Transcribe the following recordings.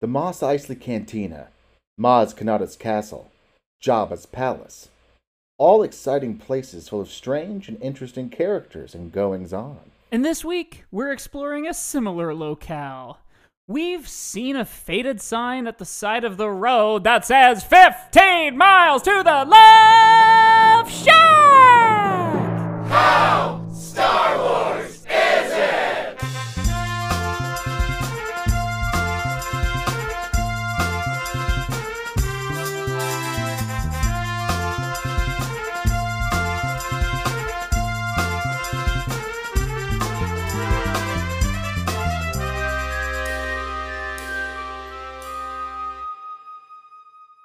the Mos Eisley Cantina, Maz Kanata's Castle, Jabba's Palace. All exciting places full of strange and interesting characters and goings on. And this week, we're exploring a similar locale. We've seen a faded sign at the side of the road that says 15 miles to the left shack! How Star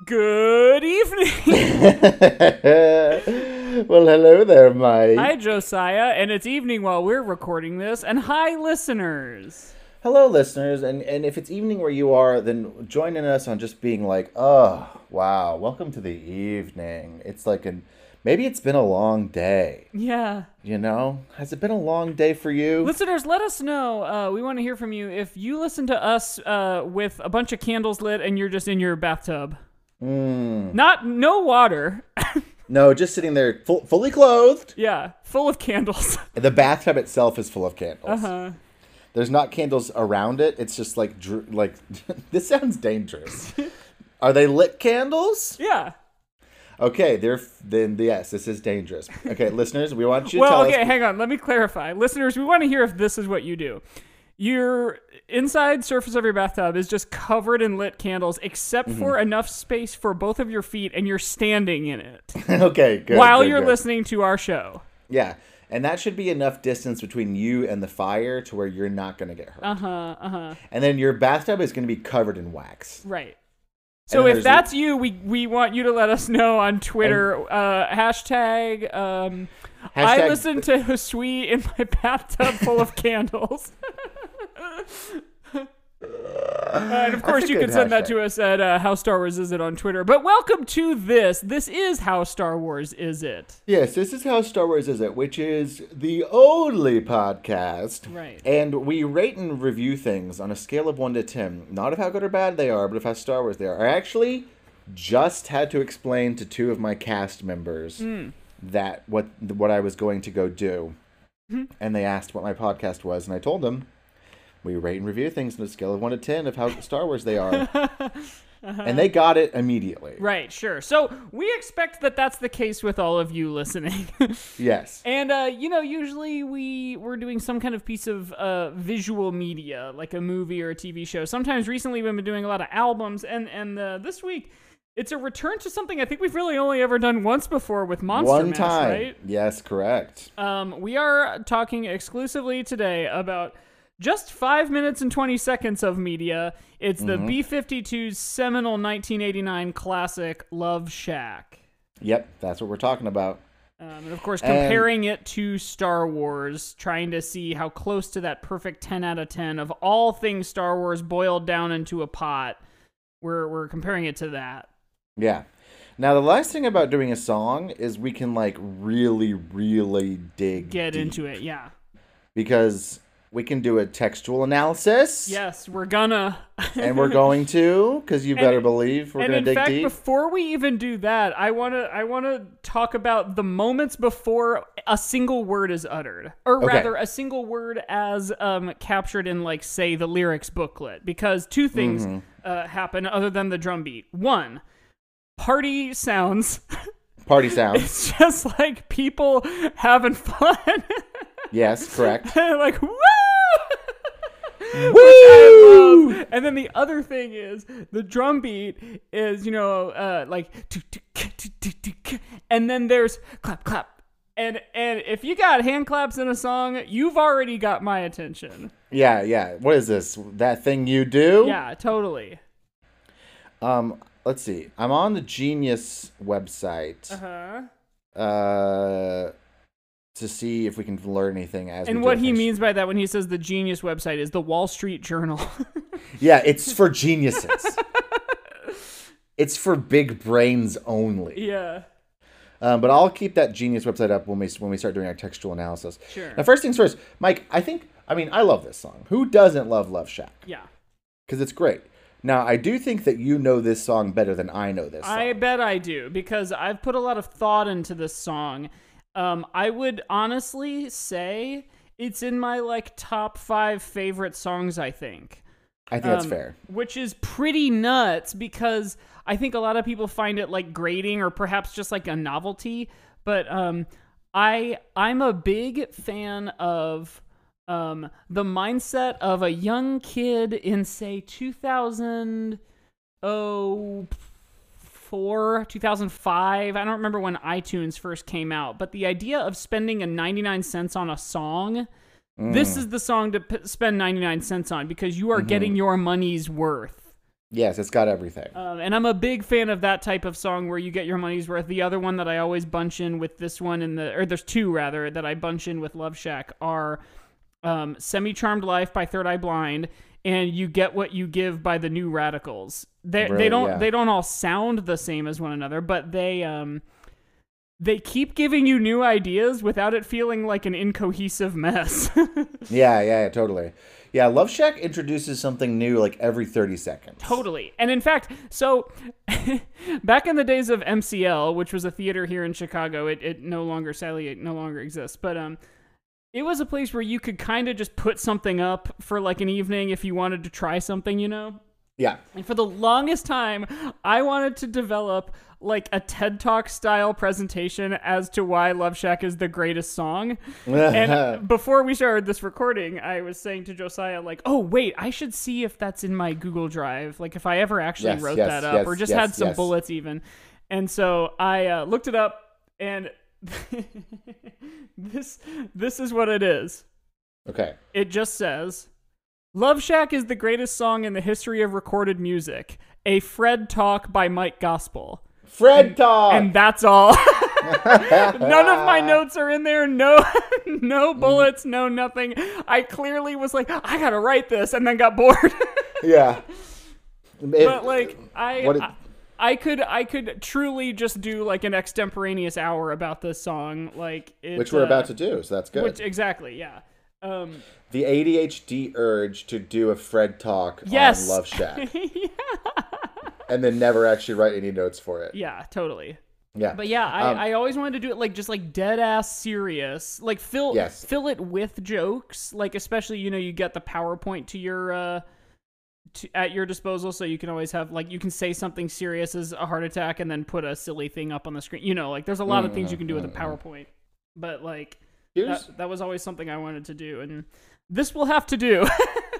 Good evening! well, hello there, Mike. hi, Josiah, and it's evening while we're recording this, and hi, listeners! Hello, listeners, and and if it's evening where you are, then joining us on just being like, oh, wow, welcome to the evening. It's like an maybe it's been a long day. Yeah. You know, has it been a long day for you? Listeners, let us know. Uh, we want to hear from you. If you listen to us uh, with a bunch of candles lit and you're just in your bathtub, Mm. not no water, No, just sitting there, full, fully clothed. yeah, full of candles. The bathtub itself is full of candles. uh-huh. There's not candles around it. It's just like dr- like this sounds dangerous. Are they lit candles? Yeah. Okay, they're then yes, this is dangerous. Okay, listeners, we want you to Well, okay, us. hang on. Let me clarify. Listeners, we want to hear if this is what you do. Your inside surface of your bathtub is just covered in lit candles, except Mm-hmm. for enough space for both of your feet, and you're standing in it okay, good. while good, you're good. listening to our show. Yeah, and that should be enough distance between you and the fire to where you're not going to get hurt. Uh huh. Uh huh. And then your bathtub is going to be covered in wax. Right. So if that's you, we we want you to let us know on Twitter. uh, hashtag. Um, I Hashtag- listen to Husui in my bathtub full of candles. Uh, and of course, you can send that to us at uh, How Star Wars Is It on Twitter. But welcome to this. This is How Star Wars Is It. Yes, this is how Star Wars is it, which is the only podcast. Right. And we rate and review things on a scale of 1 to 10. Not of how good or bad they are, but of how Star Wars they are. I actually just had to explain to two of my cast members Hmm. that what what I was going to go do. Hmm. And they asked what my podcast was, and I told them we rate and review things on a scale of 1 to 10 of how Star Wars they are. And they got it immediately. Right, sure. So we expect that that's the case with all of you listening. Yes. And uh, you know, usually we we're doing some kind of piece of uh, visual media, like a movie or a TV show. Sometimes recently we've been doing a lot of albums, and and uh, this week it's a return to something I think we've really only ever done once before with Monster One Mash, time. right? Yes, correct. Um, we are talking exclusively today about just five minutes and 20 seconds of media. It's the B 52's seminal 1989 classic, Love Shack. Yep, that's what we're talking about. Um, and of course, And- comparing it to Star Wars, trying to see how close to that perfect 10 out of 10 of all things Star Wars boiled down into a pot. We're, we're comparing it to that. Yeah. Now the last thing about doing a song is we can like really, really dig Get deep. into it, yeah. because we can do a textual analysis. Yes, we're gonna. and we're going to because you better believe we're gonna dig fact, deep. before we even do that, I wanna I wanna talk about the moments before a single word is uttered, or Okay. rather, a single word as um, captured in like say the lyrics booklet, because two things Mm-hmm. uh, happen other than the drum beat. One, party sounds. Party sounds. it's just like people having fun, yes, correct. like woo. Woo! I love. And then the other thing is the drum beat is you know uh, like and then there's clap clap and and if you got hand claps in a song, you've already got my attention. Yeah, yeah. What is this? That thing you do? Yeah, totally. Um, let's see. I'm on the Genius website. Uh-huh. uh, to see if we can learn anything as. we And what he means by that when he says the genius website is the Wall Street Journal. Yeah, it's for geniuses. it's for big brains only. yeah. Um, but I'll keep that genius website up when we when we start doing our textual analysis. Sure. Now, first things first, Mike. I think I mean I love this song. Who doesn't love Love Shack? Yeah. Because it's great. Now, I do think that you know this song better than I know this song. I bet I do because I've put a lot of thought into this song. Um, I would honestly say it's in my like top five favorite songs. I think. I think that's Um, fair. Which is pretty nuts because I think a lot of people find it like grating or perhaps just like a novelty. But um, I I'm a big fan of um, the mindset of a young kid in say 2004 2005 i don't remember when itunes first came out but the idea of spending a 99 cents on a song this is the song to p- spend 99 cents on because you are getting your money's worth Yes, it's got everything. um, and I'm a big fan of that type of song where you get your money's worth. The other one that I always bunch in with this one and the, or there's two rather that I bunch in with Love Shack are um, "Semi Charmed Life" by Third Eye Blind and "You Get What You Give" by the New Radicals. They they don't yeah. they don't all sound the same as one another, but they um they keep giving you new ideas without it feeling like an incohesive mess. Yeah, yeah, yeah, totally. Yeah, Love Shack introduces something new like every 30 seconds. Totally. And in fact, so back in the days of MCL, which was a theater here in Chicago, it, it no longer, sadly, it no longer exists. But um, it was a place where you could kind of just put something up for like an evening if you wanted to try something, you know? Yeah. And for the longest time, I wanted to develop like a TED Talk style presentation as to why Love Shack is the greatest song. and before we started this recording, I was saying to Josiah, like, oh, wait, I should see if that's in my Google Drive. Like, if I ever actually Yes, wrote yes, that up yes, or just had some bullets even. And so I uh, looked it up, and this this is what it is. Okay. It just says Love Shack is the greatest song in the history of recorded music. A Fred talk by Mike Gospel. Fred Talk. And that's all. None of my notes are in there. No no bullets, no nothing. I clearly was like, I gotta write this and then got bored. yeah. It- but like I, What it- I I could I could truly just do like an extemporaneous hour about this song, like it, which we're uh, about to do, so that's good. Which exactly, yeah. Um, the ADHD urge to do a Fred Talk Yes. on Love Shack. And then never actually write any notes for it. yeah, totally. Yeah. But yeah, I, Um, I always wanted to do it like just like dead ass serious, like fill Yes. fill it with jokes, like especially you know you get the PowerPoint to your uh to, at your disposal, so you can always have like you can say something serious as a heart attack and then put a silly thing up on the screen. You know, like there's a lot of things you can do with a mm-hmm. Mm-hmm. PowerPoint, but like that, that was always something I wanted to do, and this will have to do.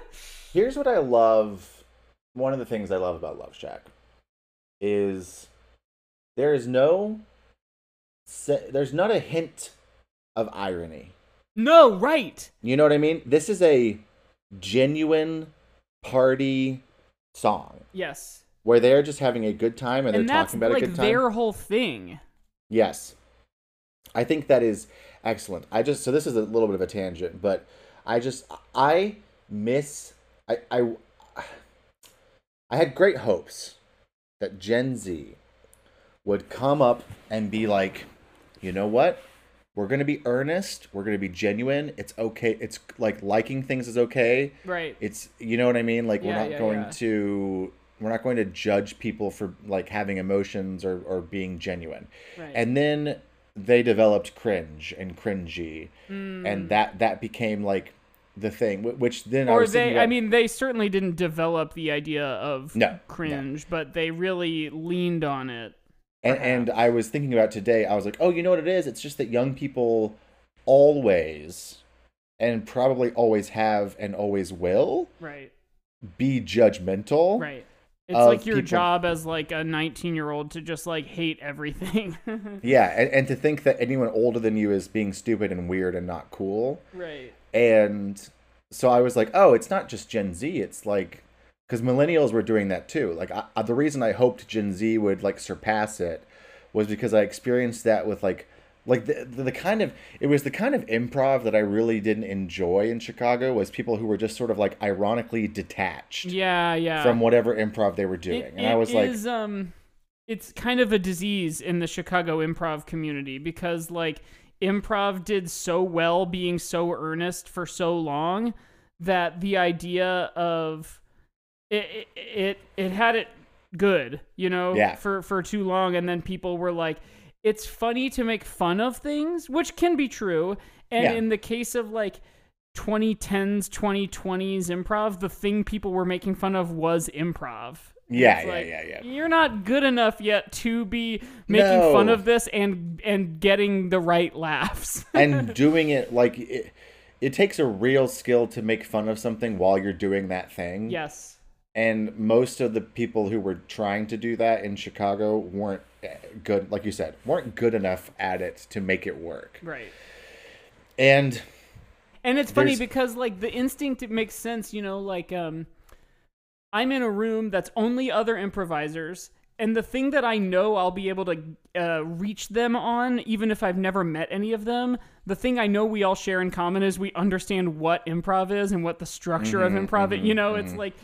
here's what I love. One of the things I love about Love Shack is there is no, there's not a hint of irony. no, right? You know what I mean? This is a genuine party song Yes, where they're just having a good time and, and they're talking about like a good time. their whole thing. Yes. I think that is excellent. I just so this is a little bit of a tangent, but I just I miss I I I had great hopes that Gen Z would come up and be like, "You know what? We're going to be earnest. We're going to be genuine. It's okay. It's like liking things is okay. Right. It's you know what I mean? Like we're not yeah, going yeah. to we're not going to judge people for like having emotions or, or being genuine. Right. And then they developed cringe and cringy, Mm. and that that became like the thing. Which then I or was thinking they i mean they certainly didn't develop the idea of No, no. cringe but they really leaned on it and, and I was thinking about today. I was like, oh, you know what it is? It's just that young people always, and probably always have and always will right be judgmental. right it's like your people- job as like a 19 year old to just like hate everything Yeah, and, and to think that anyone older than you is being stupid and weird and not cool. right And so I was like, oh, it's not just Gen Z. It's like, because millennials were doing that too. Like, I, I- the reason I hoped Gen Z would like surpass it was because I experienced that with like, like the, the, the kind of it was the kind of improv that I really didn't enjoy in Chicago was people who were just sort of like ironically detached yeah yeah from whatever improv they were doing, It- and I it was like, um it's kind of a disease in the chicago improv community because like improv did so well being so earnest for so long that the idea of it it it, had it good, you know, Yeah. for for too long, and then people were like, it's funny to make fun of things, which can be true, and Yeah. in the case of like. 2010s, 2020s improv, the thing people were making fun of was improv. Yeah, yeah, like, yeah, yeah. You're not good enough yet to be making fun of this and and getting the right laughs. and doing it like it, it takes a real skill to make fun of something while you're doing that thing. yes. And most of the people who were trying to do that in Chicago weren't eh, good, like you said, weren't good enough at it to make it work. Right. And And it's funny because like the instinct it makes sense, you know, like um I'm in a room that's only other improvisers and the thing that I know I'll be able to uh, reach them on, even if I've never met any of them, the thing I know we all share in common is we understand what improv is and what the structure of improv. is. you know, it's like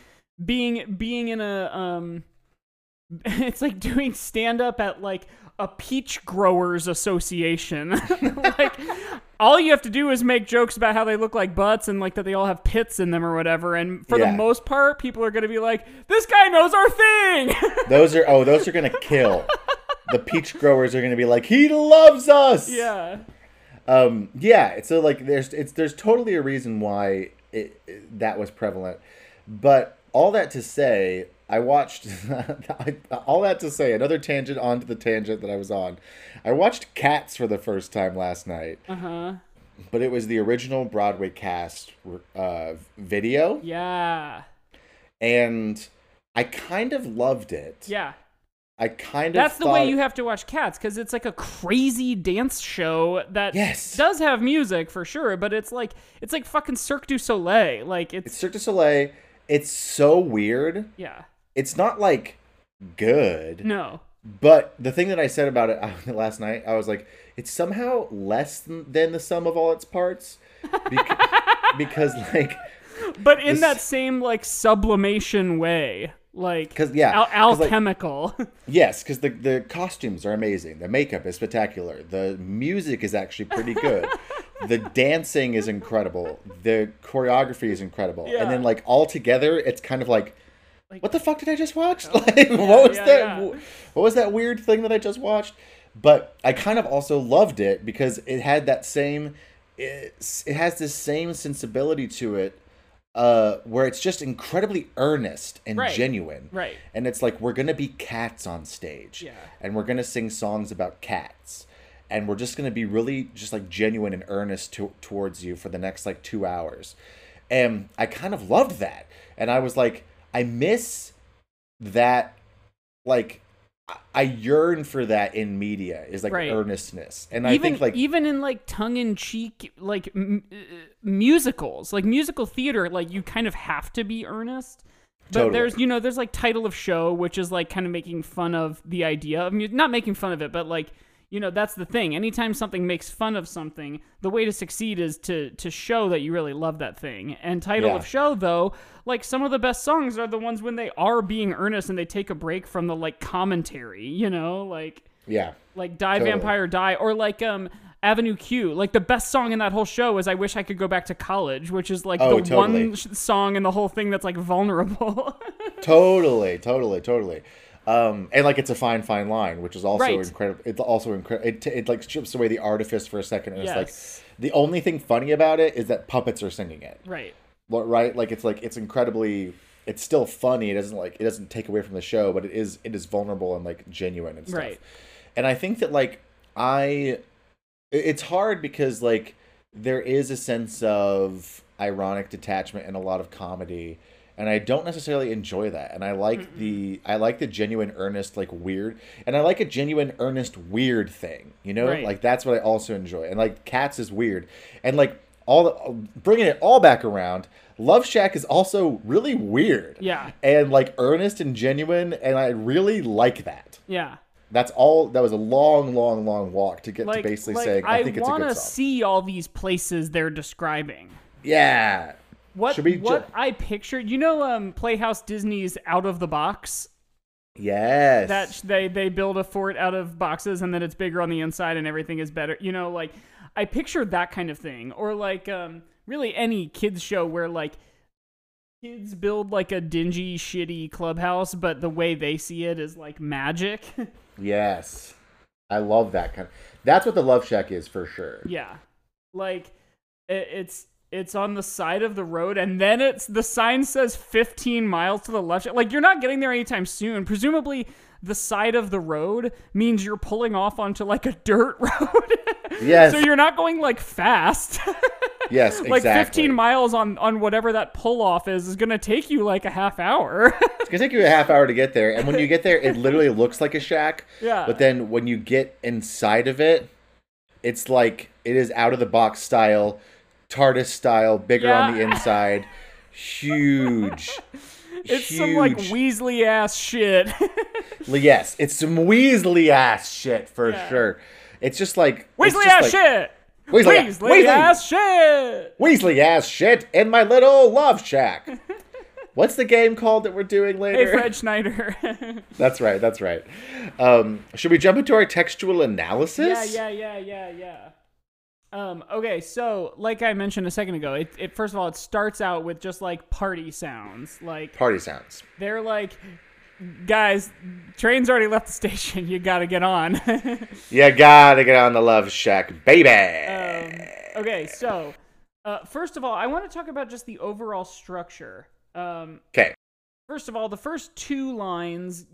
being being in a um, it's like doing stand up at like a peach growers association. like all you have to do is make jokes about how they look like butts and like that they all have pits in them or whatever. And for Yeah. the most part, people are going to be like, "This guy knows our thing." those are oh, those are gonna kill. the peach growers are gonna be like, he loves us. yeah. Um, yeah, it's so like there's it's there's totally a reason why it, it- that was prevalent, but all that to say, I watched all that to say another tangent onto the tangent that I was on. I watched Cats for the first time last night, Uh huh. but it was the original Broadway cast uh, video, Yeah. and I kind of loved it. Yeah. I kind of That's the way you have to watch Cats because it's like a crazy dance show that Yes. does have music for sure, but it's like it's like fucking Cirque du Soleil. Like it's, It's Cirque du Soleil. It's so weird. yeah. It's not like good. No. But the thing that I said about it uh, last night, I was like, it's somehow less than, than the sum of all its parts, because, because like, But in This- that same like sublimation way, like 'Cause, yeah, al- 'cause, like- alchemical. yes, because the the costumes are amazing, the makeup is spectacular, the music is actually pretty good, the dancing is incredible, the choreography is incredible, Yeah. and then like all together, it's kind of like. Like- what the fuck did I just watch? Like, what was yeah, that? yeah. What was that weird thing that I just watched? But I kind of also loved it because it had that same. It, it has this same sensibility to it, uh, where it's just incredibly earnest and Right. genuine. right. And it's like we're gonna be cats on stage, Yeah. and we're gonna sing songs about cats, and we're just gonna be really just like genuine and earnest to, towards you for the next like two hours, and I kind of loved that, and I was like, I miss that, like, I- yearn for that in media is like Right. earnestness, and I think like even in like tongue in cheek like m- uh, musicals, like musical theater, like you kind of have to be earnest. But Totally. there's you know there's like title of show, which is like kind of making fun of the idea of mu- not making fun of it, but like you know that's the thing. Anytime something makes fun of something, the way to succeed is to to show that you really love that thing. And title Yeah. of show though, like some of the best songs are the ones when they are being earnest and they take a break from the like commentary. You know, like yeah, like Die Totally. Vampire Die or like um Avenue Q. Like the best song in that whole show is I Wish I Could Go Back to College, which is like Oh, the totally. one sh- song in the whole thing that's like vulnerable. totally, totally, totally. Um, and like it's a fine, fine line, which is also Right. incredible. It's also incredible. It, it like strips away the artifice for a second, and Yes. it's like the only thing funny about it is that puppets are singing it, right. Right? Like it's like it's incredibly. It's still funny. It doesn't like it doesn't take away from the show, but it is it is vulnerable and like genuine and stuff. Right. And I think that like I, it's hard because like there is a sense of ironic detachment and a lot of comedy and I don't necessarily enjoy that. And I like the I like the genuine earnest like weird and I like a genuine earnest weird thing, you know? Right. Like that's what I also enjoy. And like Cats is weird. And like all the, bringing it all back around, Love Shack is also really weird. Yeah. And like earnest and genuine and I really like that. Yeah. That's all. That was a long, long, long walk to get Like to basically like, saying I think it's a good song. I want to see all these places they're describing. yeah. What Should we ju- what I pictured, you know, um, Playhouse Disney's Out of the Box. Yes. that they they build a fort out of boxes and then it's bigger on the inside and everything is better you know like i pictured that kind of thing or like um really any kids show where like kids build like a dingy, shitty clubhouse, but the way they see it is like magic. Yes. I love that kind. That's what the Love Shack is for sure. yeah, like it, it's it's on the side of the road, and then it's the sign says 15 miles to the left. Like you're not getting there anytime soon. Presumably, the side of the road means you're pulling off onto like a dirt road. Yes. so you're not going like fast. Yes, like exactly. 15 miles on on whatever that pull off is is gonna take you like a half hour. It's gonna take you a half hour to get there, and when you get there, it literally looks like a shack. Yeah. But then when you get inside of it, it's like it is out of the box style, TARDIS style, bigger on the inside, huge. it's some like huge. Weasley ass shit. Yes, it's some Weasley ass shit for Yeah. sure. It's just like Weasley just ass like- shit. Weasley, Weasley, Weasley, ass shit. Weasley ass shit in my little love shack. What's the game called that we're doing later? Hey. Fred Schneider. That's right. That's right. Um, should we jump into our textual analysis? yeah, yeah, yeah, yeah, yeah. Um, okay, so like I mentioned a second ago, it, it first of all it starts out with just like party sounds. Like Party sounds. they're like guys, train's already left the station, you gotta get on. You gotta get on the love shack, baby. Um, okay, so uh, first of all, I want to talk about just the overall structure. Um, okay. first of all, the first two lines,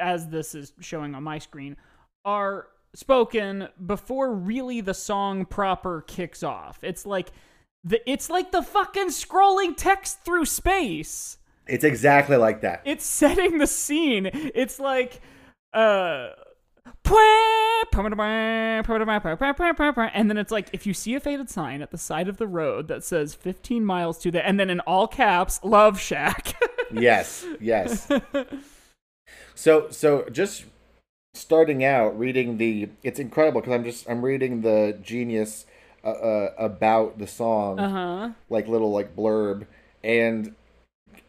as this is showing on my screen, are spoken before really the song proper kicks off. It's like the it's like the fucking scrolling text through space. It's exactly like that. It's setting the scene. It's like uh and then it's like if you see a faded sign at the side of the road that says 15 miles to the and then in all caps love shack yes. Yes. so so just starting out reading the it's incredible because I'm just I'm reading the genius uh, uh, about the song uh-huh. like little like blurb. And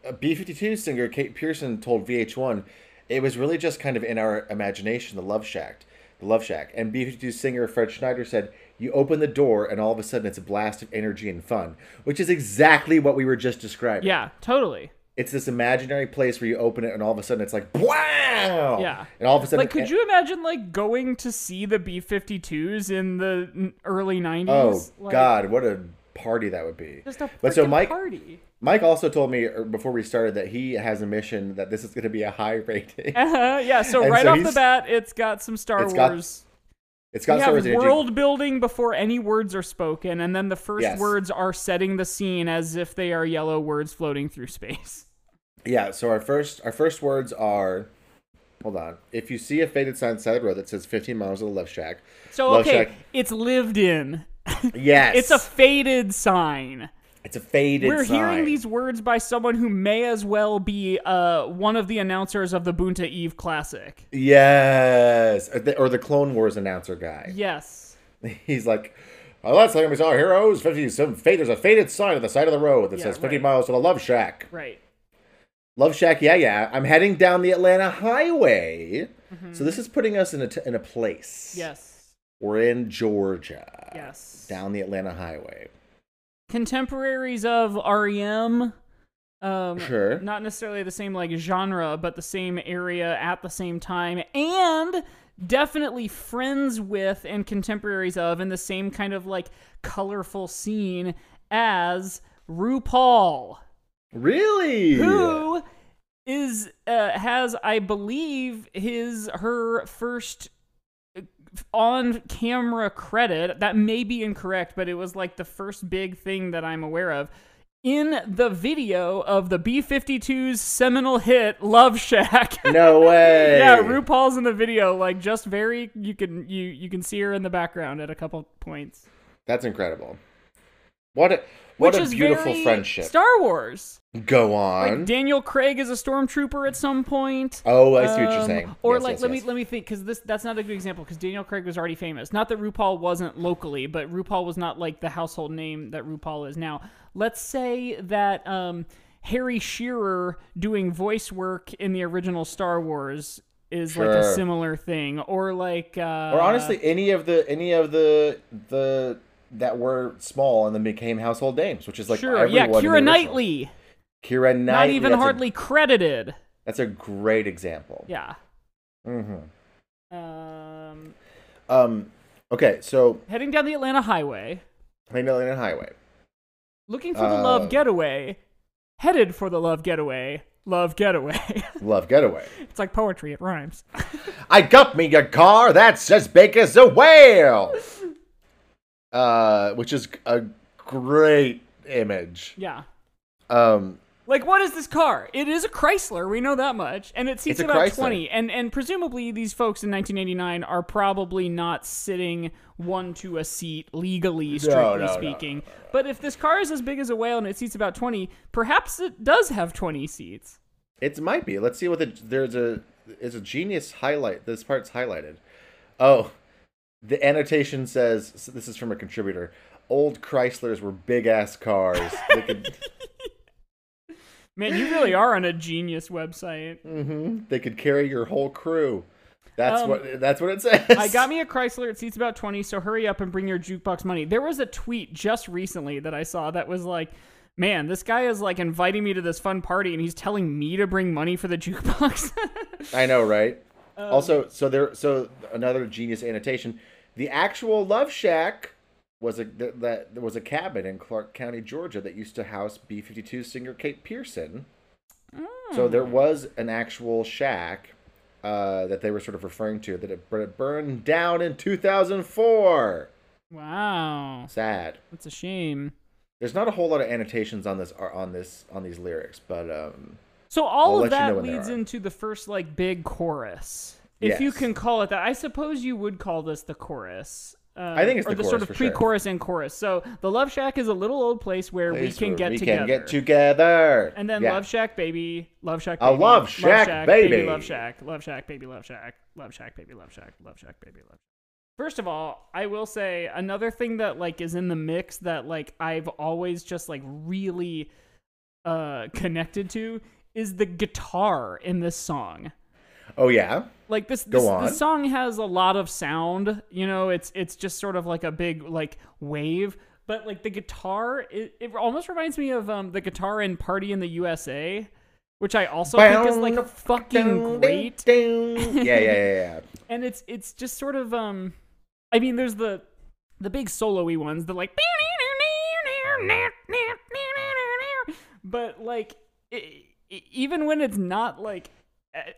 a B52 singer Kate Pierson told VH1 it was really just kind of in our imagination the love shack the love shack. And B52 singer Fred Schneider said you open the door and all of a sudden it's a blast of energy and fun which is exactly what we were just describing. Yeah totally it's this imaginary place where you open it and all of a sudden it's like wow Yeah. and all of a sudden like could you imagine like going to see the b-52s in the early 90s oh Like, god what a party that would be just a but so Mike party Mike also told me er, before we started that he has a mission that this is going to be a high rating. uh-huh, yeah so And right so off the bat it's got some star It's got wars It's got we Star Wars world building before any words are spoken, and then the first Yes. words are setting the scene as if they are yellow words floating through space. Yeah. So our first our first words are, hold on. If you see a faded sign on the side of the road that says 15 miles to the left shack, So Love okay, Shack. it's lived in. yes, It's a faded sign. it's a faded. We're sign. hearing these words by someone who may as well be uh, one of the announcers of the Boonta Eve Classic. Yes, or the, or the Clone Wars announcer guy. Yes. He's like, oh, last time we saw heroes, 50 some fade. There's a faded sign at the side of the road that Yeah, says 50 right. miles to the Love Shack. Right. Love Shack, yeah, yeah. I'm heading down the Atlanta Highway. Mm-hmm. So this is putting us in a, t- in a place. Yes. We're in Georgia. Yes. Down the Atlanta Highway. Contemporaries of REM. Um, Sure. Not necessarily the same like genre, but the same area at the same time, and definitely friends with and contemporaries of, in the same kind of like colorful scene as RuPaul. Really? who is uh, has I believe his her first on camera credit that may be incorrect but it was like the first big thing that I'm aware of in the video of the B52's seminal hit Love Shack. No way. yeah, RuPaul's in the video like just very you can you you can see her in the background at a couple points. That's incredible. What a what Which a beautiful friendship. Star Wars. Go Like on. Daniel Craig is a stormtrooper at some point. oh, I see what you're Um, saying. Or Yes, like, yes, let yes. me let me think, because this that's not a good example, because Daniel Craig was already famous. Not that RuPaul wasn't locally, but RuPaul was not like the household name that RuPaul is now. Let's say that um, Harry Shearer doing voice work in the original Star Wars is like a similar thing, or like, uh, Or honestly, any of the any of the the that were small and then became household names, which is like sure, yeah, the Keira. Knightley. Keira Knightley. Not even that's a- hardly credited. that's a great example. Yeah. Mm-hmm. Um, Um. Okay, so heading down the Atlanta highway, Plain Atlanta Highway. looking for the Uh, love getaway, headed for the love getaway, love getaway. Love Getaway. it's like poetry, it rhymes. I got me a car that's as big as a whale. Uh, which is a great image. yeah. Um, Like, what is this car? It is a Chrysler. We know that much, and it seats about Chrysler. twenty. And and presumably these folks in 1989 are probably not sitting one to a seat legally, strictly no, no, speaking. But if this car is as big as a whale and it seats about 20, perhaps it does have 20 seats. it might be. Let's see what the there's a is a genius highlight. This part's highlighted. Oh, the annotation says so this is from a contributor. Old Chryslers were big ass cars. They could, Man, you really are on a genius website. Mhm. they could carry your whole crew. That's Um, what that's what it says. I got me a Chrysler. It seats about 20, so hurry up and bring your jukebox money. There was a tweet just recently that I saw that was like, man, this guy is like inviting me to this fun party and he's telling me to bring money for the jukebox. I know, right? Um, also, so there, so another genius annotation. The actual Love Shack was a th- that was a cabin in Clarke County, Georgia, that used to house B52 singer Kate Pierson. So there was an actual shack uh, that they were sort of referring to that it, but it burned down in 2004. wow. Sad. That's a shame. There's not a whole lot of annotations on this on this on these lyrics, but um, So all I'll of let you know that leads into the first like big chorus. If you can call it that. I suppose you would call this the chorus. Uh, I think it's or the the sort of pre-chorus and chorus. So the Love Shack is a little old place where we can where get we together. We can get together. And then Yeah. Love Shack Baby, Love Shack A Baby, Love Shack Baby. Love Shack, Love Shack Baby, Love Shack, Love Shack Baby, Love Shack, Love Shack Baby, Love Shack. First of all, I will say another thing that like is in the mix that like I've always just like really uh connected to is the guitar in this song Oh yeah. like this this, this song has a lot of sound you know it's it's just sort of like a big like wave but like the guitar it, it almost reminds me of um the guitar in party in the usa which i also think is like a fucking great Yeah, yeah, yeah, yeah. and it's it's just sort of um i mean there's the the big solo-y ones the like but like i i even when it's not like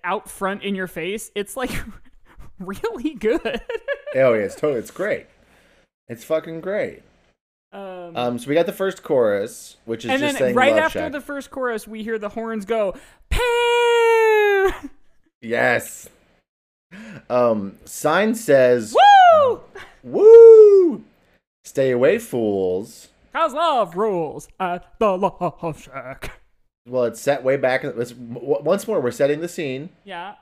out front in your face it's like really good Oh yeah, it's totally it's great. It's fucking great. um, Um, so we got the first chorus, which is and just then saying right after Shack. the first chorus we hear the horns go pew Yes. Um, sign says woo Woo! Stay away, fools. cause love rules at the love shack Well, it's set way back. Let's, once more, we're setting the scene. yeah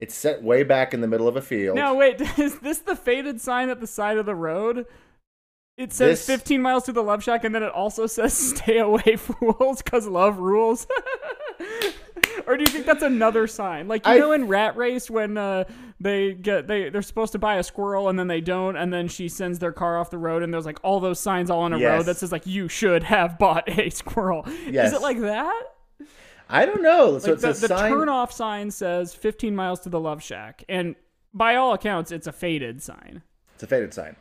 It's set way back in the middle of a field. Now wait, is this the faded sign at the side of the road? It says This- 15 miles to the Love Shack, and then it also says "Stay away, fools, cause love rules." or do you think that's another sign? Like you I- know in Rat Race when uh, they get they they're supposed to buy a squirrel and then they don't, and then she sends their car off the road, and there's like all those signs all in a row that says like "You should have bought a squirrel." Yes. Is it like that? I don't know. So Like it's the, a the sign. turn off sign says 15 miles to the Love Shack, and by all accounts, it's a faded sign. It's a faded sign.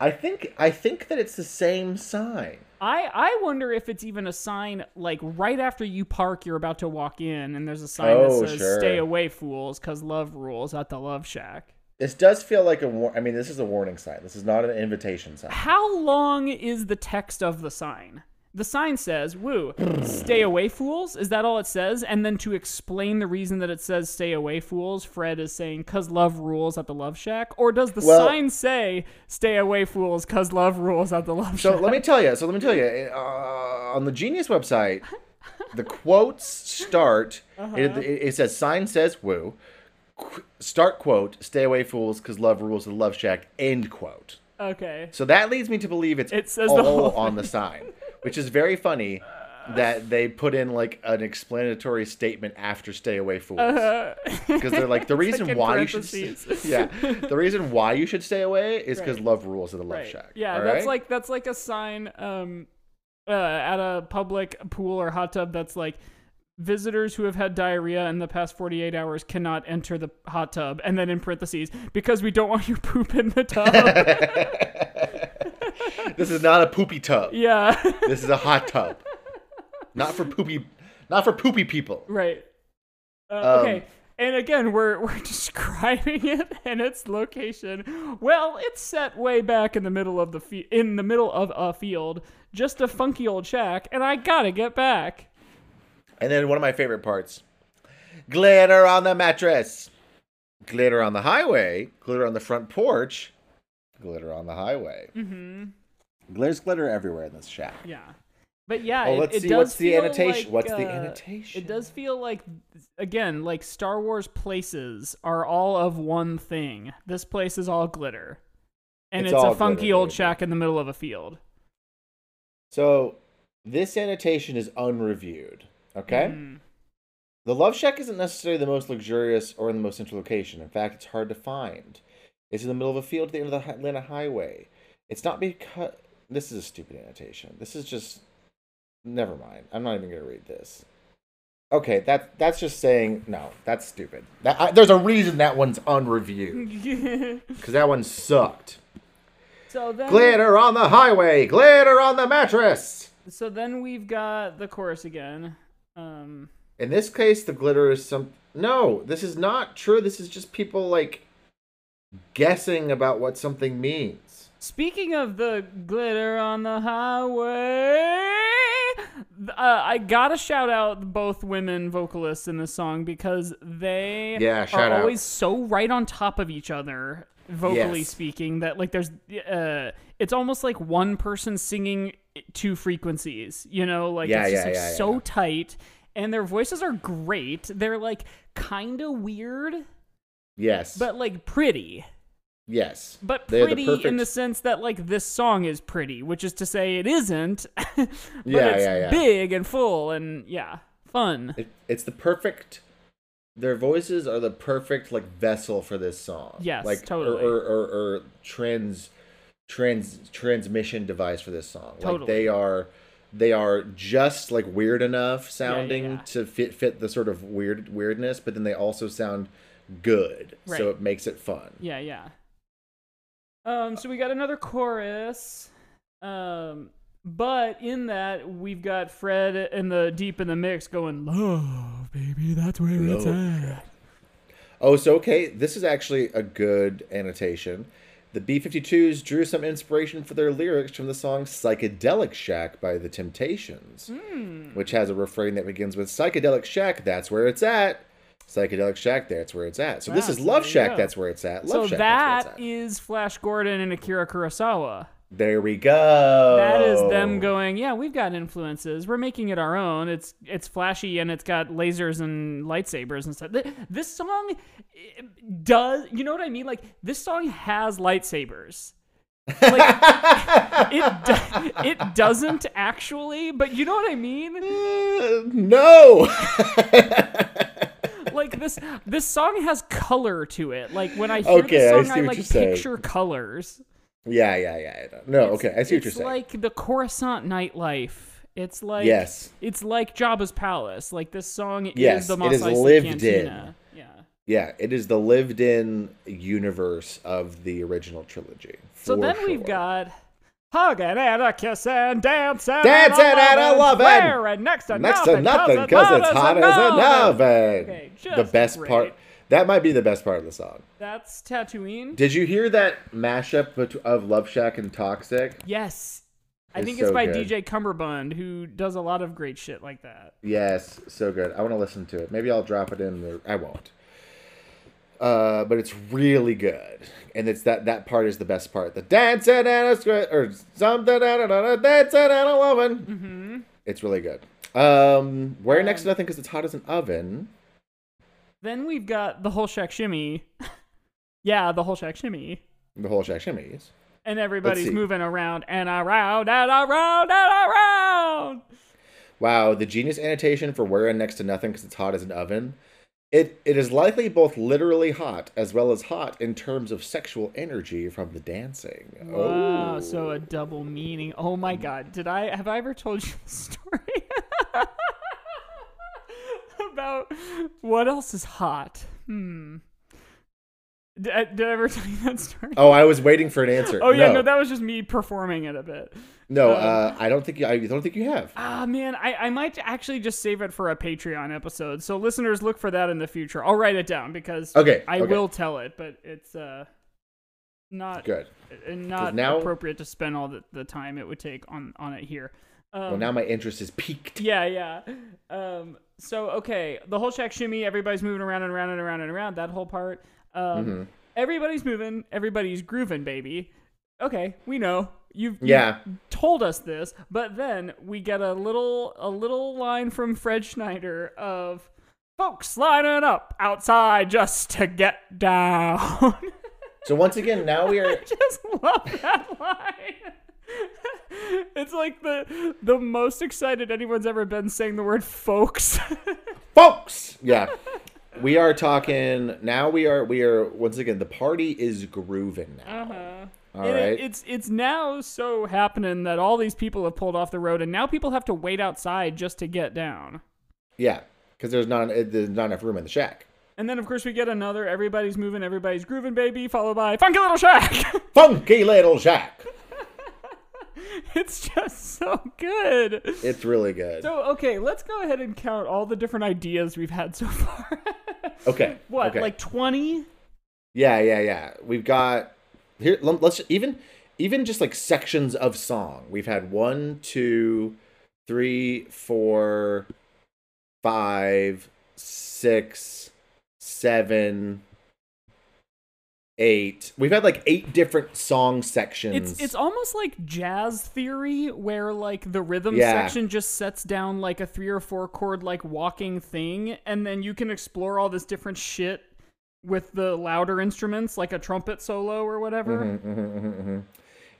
I think. I think that it's the same sign. I I wonder if it's even a sign like right after you park, you're about to walk in, and there's a sign Oh, that says sure. "Stay away, fools, cause love rules" at the Love Shack. This does feel like a. War- I mean, this is a warning sign. This is not an invitation sign. How long is the text of the sign? The sign says, "Woo, stay away, fools." Is that all it says? And then to explain the reason that it says "Stay away, fools," Fred is saying, "Cause love rules at the Love Shack," or does the Well- sign say "Stay away, fools, cause love rules at the Love So Shack"? So let me tell you. So let me tell you. Uh, on the Genius website, the quotes start. Uh-huh. It, it, says sign says woo. Start quote. Stay away, fools, because love rules at the love shack. End quote. okay. So that leads me to believe it's It says all whole on the sign, which is very funny. That they put in like an explanatory statement after "Stay away, fools," because they're like the reason Uh-huh. why you should. parentheses. Yeah, the reason why you should stay away is because Right. love rules at the love Right. shack. Yeah, all that's right? like that's like a sign. Um, uh, at a public pool or hot tub that's like visitors who have had diarrhea in the past 48 hours cannot enter the hot tub and then in parentheses because we don't want your poop in the tub this is not a poopy tub. yeah This is a hot tub. Not for poopy not for poopy people. right uh, Um, okay and again we're we're describing it and its location well it's set way back in the middle of the fe- in the middle of a field just a funky old shack and i gotta get back And then one of my favorite parts. Glitter on the mattress. Glitter on the highway. Glitter on the front porch. Glitter on the highway. mm-hmm There's glitter everywhere in this shack. Yeah. But yeah, Oh, it, let's it see, does what's the annotation? like, What's the uh, annotation? It does feel like, again, like Star Wars places are all of one thing. This place is all glitter, and It's it's, a funky glitter, old shack in the middle of a field. So this annotation is unreviewed. Okay? Mm. The Love Shack isn't necessarily the most luxurious or in the most central location. In fact, it's hard to find. It's in the middle of a field at the end of the Atlanta Highway. It's not because this is a stupid annotation. This is just never mind. I'm not even going to read this. Okay, that that's just saying no. That's stupid. That, I, there's a reason that one's unreviewed because that one sucked. so then, Glitter on the highway, glitter on the mattress. so then we've got the chorus again. Um, In this case, the glitter is some. No, this is not true. This is just people like guessing about what something means. Speaking of the glitter on the highway, uh, I gotta shout out both women vocalists in this song because they Yeah, are out. always so right on top of each other, vocally Yes. speaking, that like there's, uh, it's almost like one person singing two frequencies. You know, like Yeah, it's just yeah, like yeah, so tight, and their voices are great. They're like kind of weird, Yes, but like pretty yes, but They're the pretty in the sense that like this song is pretty, which is to say it isn't, but Yeah, it's yeah, yeah. big and full and yeah, fun. it, it's the perfect. Their voices are the perfect like vessel for this song. Yes, like totally. or, or, or, or trans trans transmission device for this song. Like Totally. they are they are just like weird enough sounding yeah. to fit fit the sort of weird weirdness, but then they also sound good, Right. so it makes it fun. Yeah, yeah. Um, so we got another chorus, um, but in that we've got Fred and the deep in the mix going, "Love, baby, that's where it's at." Oh, so okay, this is actually a good annotation. The B-52s drew some inspiration for their lyrics from the song Psychedelic Shack by The Temptations, Hmm. which has a refrain that begins with Psychedelic Shack, that's where it's at. Psychedelic Shack, that's where it's at. So this is so Love Shack, go. that's where it's at. So Love Shack, that that's where it's at. is Flash Gordon and Akira Kurosawa. There we go. That is them going, yeah, we've got influences. We're making it our own. It's it's flashy and it's got lasers and lightsabers and stuff. This song eh, does, you know what I mean? Like this song has lightsabers. Like it it doesn't actually, but you know what I mean? Uh, no. Like this this song has color to it. Like when I hear Okay, I see song I, what like you're saying. picture colors. yeah, yeah, yeah. I. No, okay, I see what you're saying. It's like the Coruscant nightlife. It's like Yes. it's like Jabba's palace. Like this song Yes, is the it Mos is Eisley lived Cantina. Yeah. Yeah, it is the lived-in universe of the original trilogy. So then we've got hugging and a kissing, dancing, Dancing and a lovin', wearing next to next nothing, to nothing because it's hot as an oven. Okay, the best great. part. That might be the best part of the song. That's Tatooine. Did you hear that mashup of Love Shack and Toxic? yes. I think it's by good. DJ Cummerbund, who does a lot of great shit like that. Yes, so good. I want to listen to it. Maybe I'll drop it in there. I won't. Uh, but it's really good, and it's that that part is the best part. The dancing and a script or something and a dancing and a loving. Mm-hmm. It's really good. Um, wearing next to nothing because it's hot as an oven. Then we've got the whole shack shimmy. yeah, the whole shack shimmy. The whole shack shimmies. And everybody's moving around and around and around and around. Wow, the genius annotation for wearing next to nothing because it's hot as an oven. It it is likely both literally hot as well as hot in terms of sexual energy from the dancing. Wow, oh. so a double meaning. Oh my god, did I have I ever told you the story about what else is hot? Hmm. Did I, did I ever tell you that story? Oh, I was waiting for an answer. Oh yeah, no, no, that was just me performing it a bit. no. um, Uh, I don't think you, I don't think you have. Ah man, I, I might actually just save it for a Patreon episode. So listeners, look for that in the future. I'll write it down because Okay, I okay. will tell it, but it's uh not Good. uh, not now- appropriate to spend all the, the time it would take on on it here. Um, Well, now my interest is peaked. yeah, yeah. Um, so okay, the whole shack shimmy, everybody's moving around and around and around and around. That whole part. Um, Mm-hmm. everybody's moving, everybody's grooving, baby. Okay, we know you've, you've Yeah. told us this, but then we get a little a little line from Fred Schneider of folks lining up outside just to get down. So once again, now we are. just love that line. It's like the the most excited anyone's ever been saying the word folks. folks yeah we are talking now we are we are once again the party is grooving now Uh-huh. All And right. it- it's it's now so happening that all these people have pulled off the road and now people have to wait outside just to get down. yeah because there's not there's not enough room in the shack And then of course we get another everybody's moving, everybody's grooving baby, followed by Funky Little Shack. funky little shack it's just so good. it's really good So okay, let's go ahead and count all the different ideas we've had so far. okay what, okay. like 20? yeah yeah yeah we've got here let's even even just like sections of song we've had one two three four five six seven eight we've had like eight different song sections It's it's almost like jazz theory where like the rhythm Yeah. section just sets down like a three or four chord like walking thing and then you can explore all this different shit with the louder instruments like a trumpet solo or whatever. Mm-hmm. mm-hmm, mm-hmm, mm-hmm.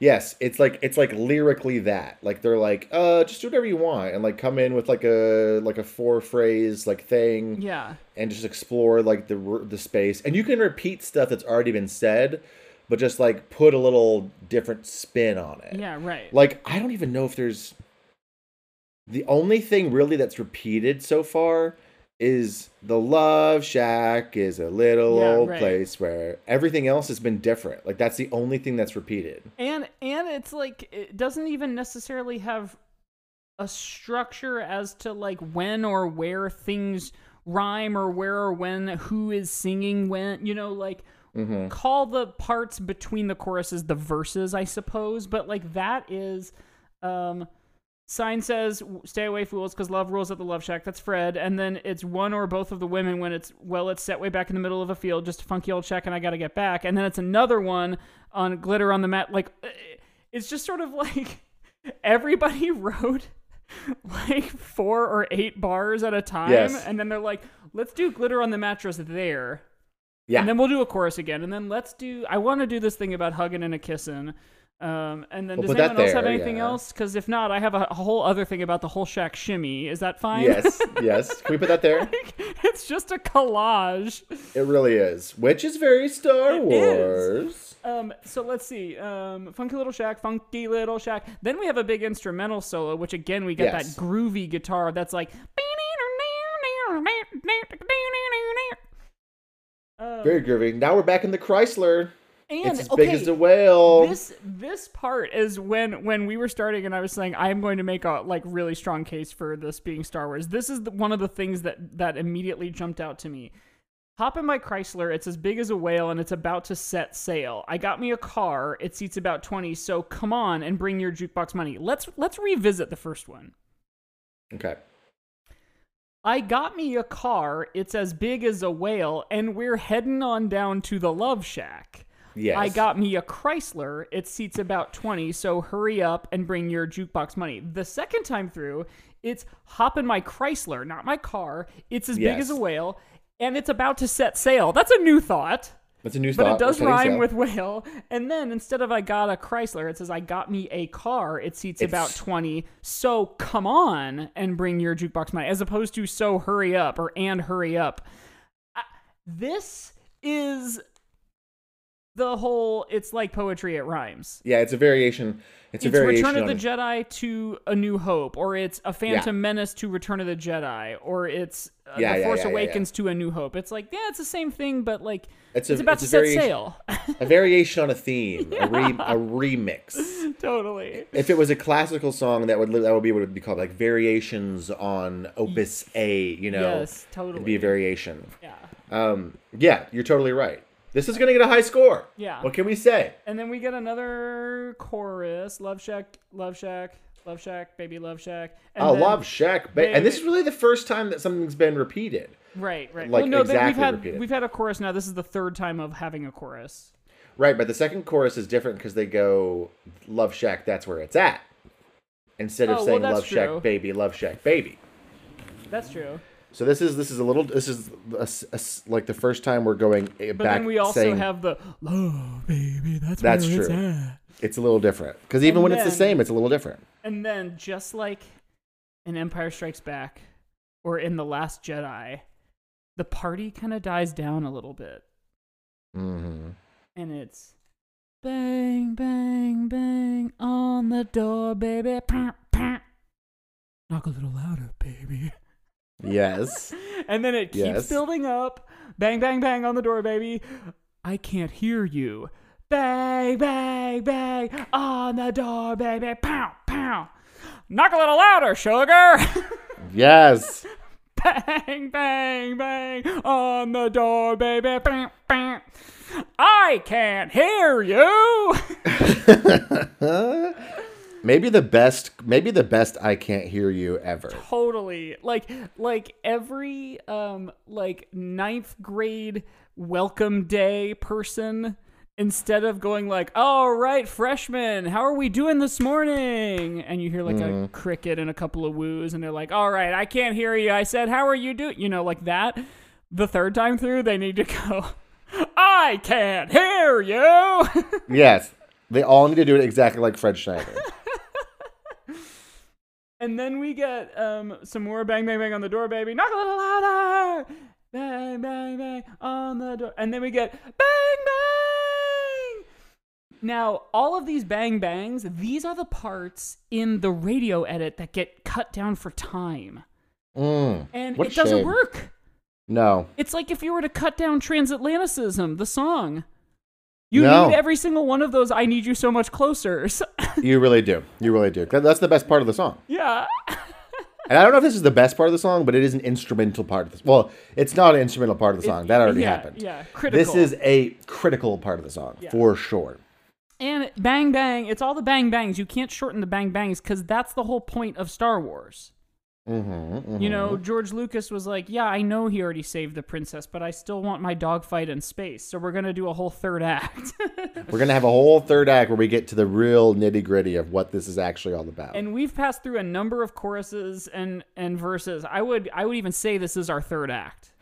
Yes, it's like it's like lyrically that. Like they're like, uh, just do whatever you want, and like come in with like a like a four phrase like thing, Yeah. and just explore like the the space. And you can repeat stuff that's already been said, but just like put a little different spin on it. Yeah, right. Like I don't even know if there's the only thing really that's repeated so far is the love shack is a little Yeah, old right. place where everything else has been different. Like that's the only thing that's repeated. and and it's like it doesn't even necessarily have a structure as to like when or where things rhyme or where or when who is singing when you know like Mm-hmm. call the parts between the choruses the verses i suppose but like that is um sign says stay away fools because love rules at the love shack that's fred and then it's one or both of the women when it's well it's set way back in the middle of a field just a funky old shack and i gotta get back and then it's another one on glitter on the mat like eh, it's just sort of like everybody wrote like four or eight bars at a time Yes. and then they're like let's do glitter on the mattress there Yeah. and then we'll do a chorus again, and then let's do. I want to do this thing about hugging and a kissing. Um, and then We'll does anyone else have anything yeah. else? Because if not, I have a, a whole other thing about the whole shack shimmy. Is that fine? yes, yes. Can we put that there? it's just a collage. It really is. Which is very Star It Wars. Um, so let's see. Um, funky little shack, funky little shack. Then we have a big instrumental solo, which again we get Yes. that groovy guitar that's like. Um, Very groovy. Now we're back in the Chrysler. And, it's as okay, big as a whale. this this part is when when we were starting and i was saying i'm going to make a like really strong case for this being star wars this is the, one of the things that that immediately jumped out to me hop in my chrysler it's as big as a whale and it's about to set sail i got me a car it seats about 20 so come on and bring your jukebox money let's let's revisit the first one Okay. I got me a car. It's as big as a whale, and we're heading on down to the Love Shack. Yes. I got me a Chrysler. It seats about 20, so hurry up and bring your jukebox money. The second time through, it's hop in my Chrysler, not my car. It's as big as a whale, and it's about to set sail. That's a new thought. That's a new But thought. But it does rhyme sail. with whale. And then instead of I got a Chrysler, it says I got me a car. It seats about 20. So come on and bring your jukebox money, as opposed to so hurry up or and hurry up. This is the whole. It's like poetry. It rhymes. Yeah, it's a variation. It's, It's a variation. Return of the Jedi to A New Hope, or it's A Phantom Menace to Return of the Jedi, or it's uh, Yeah, The yeah, Force yeah, yeah, Awakens to A New Hope. It's like, yeah, it's the same thing, but like It's it's, a- about it's to set variation- sail. a variation on a theme, a, re, a remix. totally. If it was a classical song, that would that would be what it would be called, like variations on Opus A. You know, Yes, totally. it'd be a variation. Yeah. Um, yeah, you're totally right. This is gonna get a high score. Yeah. What can we say? And then we get another chorus: Love Shack, Love Shack, Love Shack, Baby Love Shack. And oh, Love Shack, ba- and this is really the first time that something's been repeated. Right, right. like, well, no, but we've exactly had repeated. we've had a chorus now. This is the third time of having a chorus. Right, but the second chorus is different because they go Love Shack, that's where it's at. Instead of Oh, saying that's Love true. Shack baby, Love Shack baby. That's true. So this is this is a little this is a a like the first time we're going eh, But back then we also saying have the oh baby. That's That's where it's true. at. it's a little different because even And when it's the same, it's a little different. And then, just like in Empire Strikes Back or in The Last Jedi, the party kind of dies down a little bit. Mm-hmm. And it's bang, bang, bang on the door, baby. Knock a little louder, baby. Yes. And then it keeps Yes. building up. Bang, bang, bang on the door, baby. I can't hear you. Bang, bang, bang on the door, baby. Pow, pow. Knock a little louder, sugar. yes. bang, bang, bang on the door, baby. Bang, bang. I can't hear you. maybe the best maybe the best I can't hear you ever. totally. Like like every um like ninth grade welcome day person instead of going like all right freshmen how are we doing this morning? And you hear like a cricket and a couple of woos and they're like all right i can't hear you. I said how are you doing? You know like that. The third time through they need to go i can't hear you. Yes. They all need to do it exactly like Fred Schneider. And then we get um some more bang bang bang on the door, baby. Knock a little louder. Bang bang bang on the door. And then we get bang bang. Now, all of these bang bangs, these are the parts in the radio edit that get cut down for time. Mm. And it doesn't shame. work. No. It's like if you were to cut down Transatlanticism, the song. You No. need every single one of those I need you so much closer. You really do. You really do. That's the best part of the song. yeah. And I don't know if this is the best part of the song, but it is an instrumental part of this. Well, it's not an instrumental part of the song. That already yeah, happened. Yeah, critical. This is a critical part of the song Yeah. for sure. And bang bang, it's all the bang bangs. You can't shorten the bang bangs because that's the whole point of Star Wars. Mm-hmm, You know, George Lucas was like, "Yeah, I know he already saved the princess, but I still want my dogfight in space. So we're gonna do a whole third act." We're gonna have a whole third act where we get to the real nitty gritty of what this is actually all about. and we've passed through a number of choruses and and verses. I would I would even say this is our third act.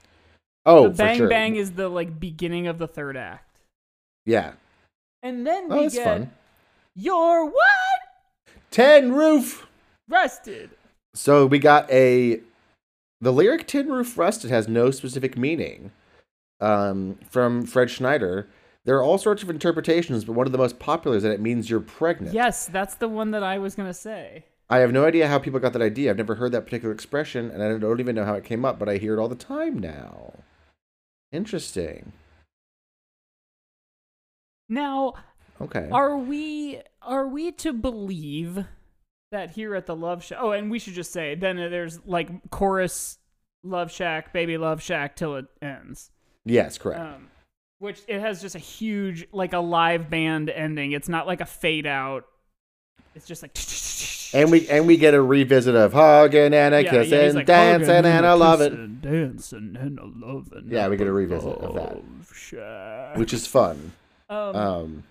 oh, the bang sure. bang is the like beginning of the third act, yeah. and then Oh, we get fun. your what Ten roof. rusted. So we got a the lyric tin roof rusted has no specific meaning. Um, from Fred Schneider. There are all sorts of interpretations, but one of the most popular is that it means you're pregnant. Yes, that's the one that I was gonna say. I have no idea how people got that idea. I've never heard that particular expression, and I don't even know how it came up, but I hear it all the time now. Interesting. Now, Okay. Are we are we to believe that here at the Love Shack? Oh, and we should just say then there's like chorus Love Shack, Baby Love Shack till it ends. yes, correct. Um, which it has just a huge like a live band ending. It's not like a fade out. It's just like and we and we get a revisit of hugging and a Yeah, kissing, yeah, like, dancing, "Hugging and a I love it, dancing and a loving. Yeah, we get a revisit of that. Shack. which is fun. um, Um,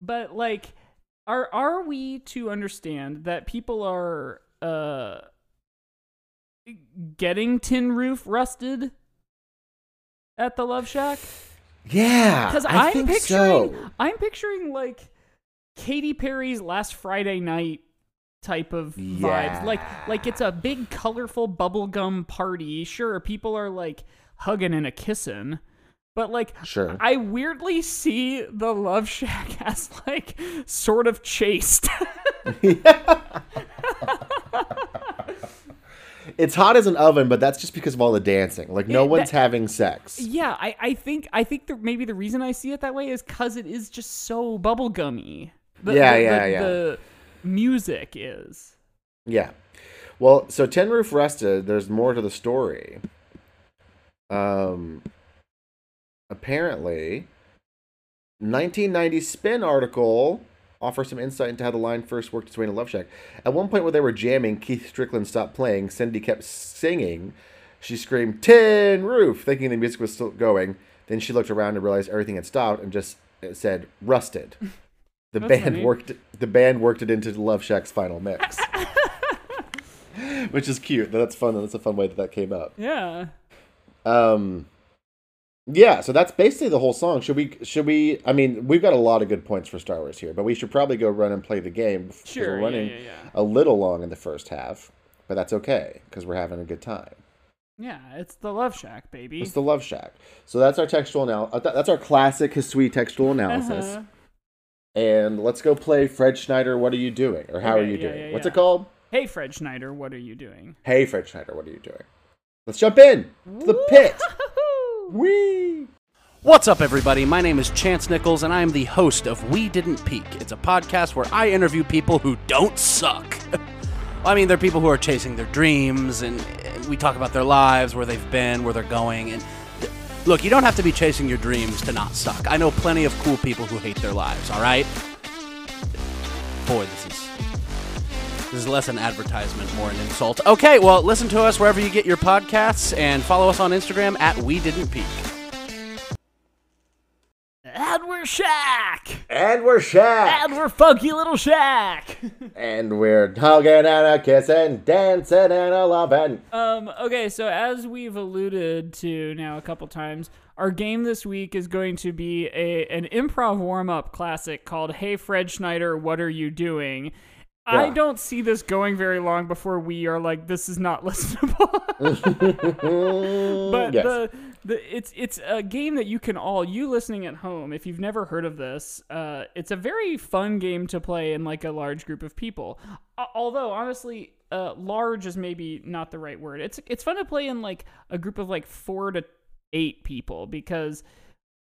but like are are we to understand that people are uh getting tin roof rusted at the love shack? Yeah, because I i'm picturing so. i'm picturing like Katy Perry's last Friday night type of vibes. Like like it's a big colorful bubblegum party. Sure people are like hugging and a kissing But like, Sure. I weirdly see the Love Shack as like sort of chaste. It's hot as an oven, but that's just because of all the dancing. Like no It- one's that- having sex. yeah, I, I think I think the, maybe the reason I see it that way is because it is just so bubblegummy. The, Yeah, the, yeah, the, yeah. The music is. Yeah. Well, so Ten Roof rested. There's more to the story. Um. Apparently, 1990 Spin article offers some insight into how the line first worked its way into Love Shack. At one point, where they were jamming, Keith Strickland stopped playing. Cindy kept singing. She screamed "Tin Roof," thinking the music was still going. Then she looked around and realized everything had stopped, and just it said "Rusted." The band funny. worked. The band worked it into Love Shack's final mix, which is cute. That's fun. That's a fun way that that came up. Yeah. Um, yeah. So that's basically the whole song. Should we? Should we? I mean, we've got a lot of good points for Star Wars here, but we should probably go run and play the game. Sure. We're running yeah, yeah. a little long in the first half, but that's okay because we're having a good time. Yeah, it's the Love Shack, baby. It's the Love Shack. So that's our textual now. That's our classic Hisui textual analysis. Uh-huh. And let's go play Fred Schneider. What are you doing? Or how are you yeah, doing? yeah, What's yeah. it called? Hey, Fred Schneider, what are you doing? Hey, Fred Schneider. What are you doing? Let's jump in to the pit. Wee. What's up, everybody? My name is Chance Nichols, and I am the host of We Didn't Peak. It's a podcast where I interview people who don't suck. I mean, they're people who are chasing their dreams, and, we talk about their lives, where they've been, where they're going. And look, you don't have to be chasing your dreams to not suck. I know plenty of cool people who hate their lives. All right? Boy, this is this is less an advertisement, more an insult. Okay, well, listen to us wherever you get your podcasts, and follow us on Instagram at We Didn't Peak. And we're Shack! And we're Shack. And we're funky little Shack! And we're hugging and a kissing, dancing and a loving. um, okay, so as we've alluded to now a couple times, our game this week is going to be a an improv warm up classic called Hey Fred Schneider, What Are You Doing? I don't see this going very long before we are like, this is not listenable. but yes. the, the it's it's a game that you can all you listening at home if you've never heard of this uh, it's a very fun game to play in like a large group of people Al- although honestly uh, large is maybe not the right word it's it's fun to play in like a group of like four to eight people because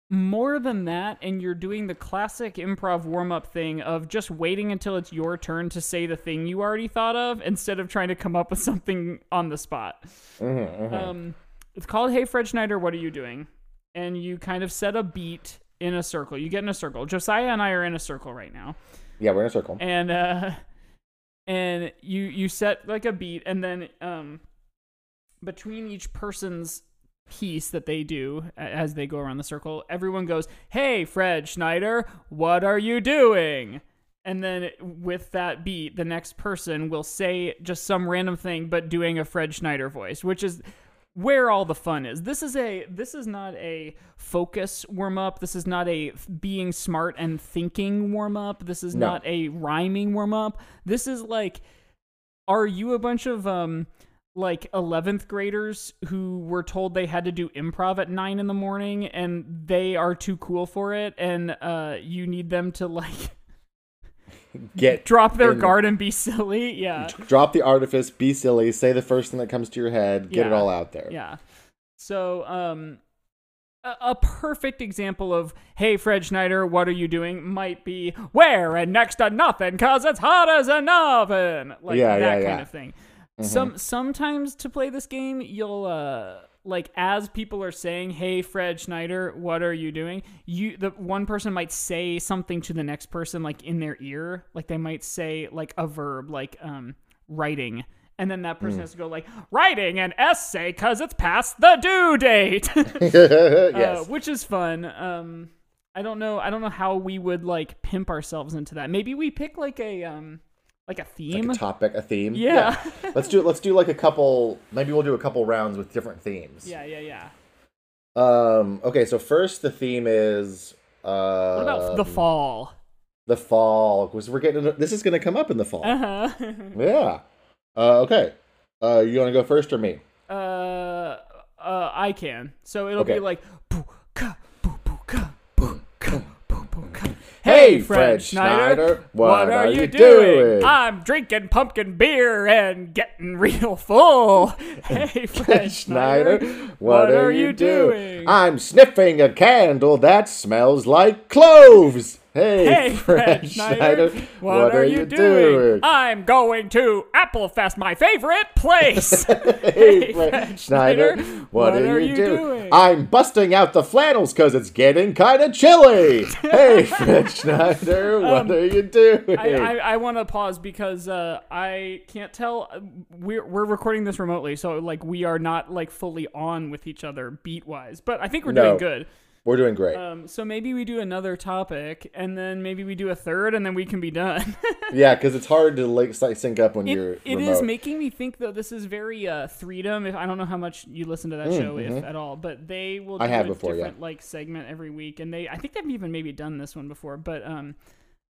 more than that and you're doing the classic improv warm-up thing of just waiting until it's your turn to say the thing you already thought of instead of trying to come up with something on the spot um, it's called Hey Fred Schneider, What Are You Doing? And you kind of set a beat in a circle. You get in a circle. Josiah and I are in a circle right now. yeah, we're in a circle. And uh and you you set like a beat and then um between each person's piece that they do as they go around the circle, everyone goes, "Hey Fred Schneider, what are you doing?" And then with that beat, the next person will say just some random thing but doing a Fred Schneider voice, which is where all the fun is. This is a this is not a focus warm up. This is not a being smart and thinking warm up. This is No. not a rhyming warm up. This is like are you a bunch of um like 11th graders who were told they had to do improv at 9 in the morning and they are too cool for it and uh you need them to like Get drop their in- guard and be silly yeah drop the artifice, be silly, say the first thing that comes to your head, get it all out there. Yeah. So, um, a, a perfect example of "Hey, Fred Schneider, what are you doing?" might be "Where and next to nothing, cause it's hot as an oven." Like Yeah, that yeah, kind yeah. of thing. Some sometimes to play this game, you'll uh like as people are saying, "Hey, Fred Schneider, what are you doing?" You the one person might say something to the next person like in their ear, like they might say like a verb, like um writing. And then that person has to go like writing an essay because it's past the due date, uh, yes. which is fun. Um, I don't know. I don't know how we would like pimp ourselves into that. Maybe we pick like a um, like a theme. Like a topic, a theme. Yeah. let's do it. let's do like a couple maybe we'll do a couple rounds with different themes. yeah, yeah, yeah. Um okay, so first the theme is uh What about the fall? The fall. Because we're getting this is gonna come up in the fall. Uh huh. Yeah. Uh okay. Uh you wanna go first or me? uh, uh, I can. So it'll Okay. be like, "Poo, ka, Hey, Fred Schneider, what are you doing? I'm drinking pumpkin beer and getting real full. Hey, Fred Schneider, what are you doing? I'm sniffing a candle that smells like cloves. Hey, Hey, Fred Fred Schneider, what, are you doing? I'm going to Applefest, my favorite place. Hey, Fred Fred Schneider, Schneider, what, what are, are you, doing? doing? I'm busting out the flannels because it's getting kind of chilly. hey, Fred Schneider, what are you doing? I, I, I want to pause because uh, I can't tell. uh, We're we're recording this remotely, so like we are not like fully on with each other beat wise. But I think we're No. doing good. We're doing great. Um, so maybe we do another topic, and then maybe we do a third, and then we can be done. yeah, because it's hard to like sync up when you're It, it remote. is making me think though this is very uh freedom if i don't know how much you listen to that show if at all but they will do Mm, mm-hmm. I have a before, yeah. different like segment every week and they i think they've even maybe done this one before but um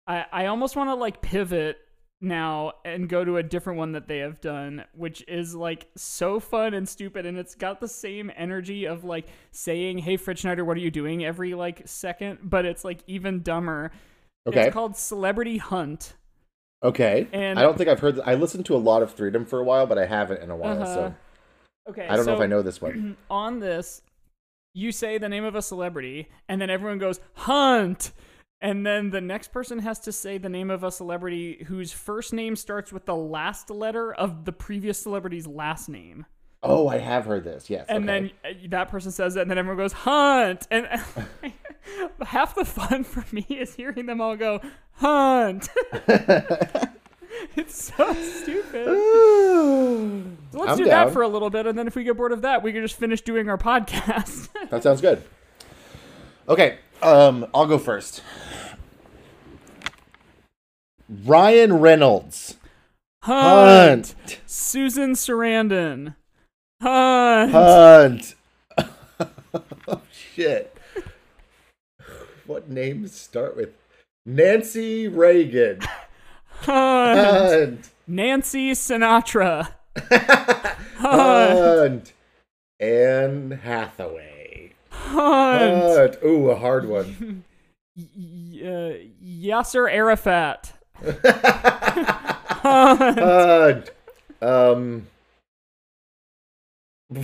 i i almost want to like pivot now and go to a different one that they have done which is like so fun and stupid and it's got the same energy of like saying hey fred schneider what are you doing every like second but it's like even dumber okay. it's called celebrity hunt Okay. And- I don't think I've heard. Th- I listened to a lot of Freedom for a while, but I haven't in a while. Uh-huh. So okay I don't know if I know this one. on this, you say the name of a celebrity, and then everyone goes hunt, and then the next person has to say the name of a celebrity whose first name starts with the last letter of the previous celebrity's last name, Oh, I have heard this. Yes. and okay. then uh, that person says it, and then everyone goes hunt, and half the fun for me is hearing them all go hunt. it's so stupid. So let's I'm do down. that for a little bit, and then if we get bored of that, we can just finish doing our podcast. That sounds good. Okay. Um, I'll go first. Ryan Reynolds. Hunt. Hunt. Susan Sarandon. Hunt. Hunt. oh shit. What names start with Nancy Reagan? Hunt. Hunt. Nancy Sinatra. Hunt. Hunt. Anne Hathaway. Hunt. Hunt. Ooh, a hard one. Y- uh, Yasser Arafat. Hunt. Um.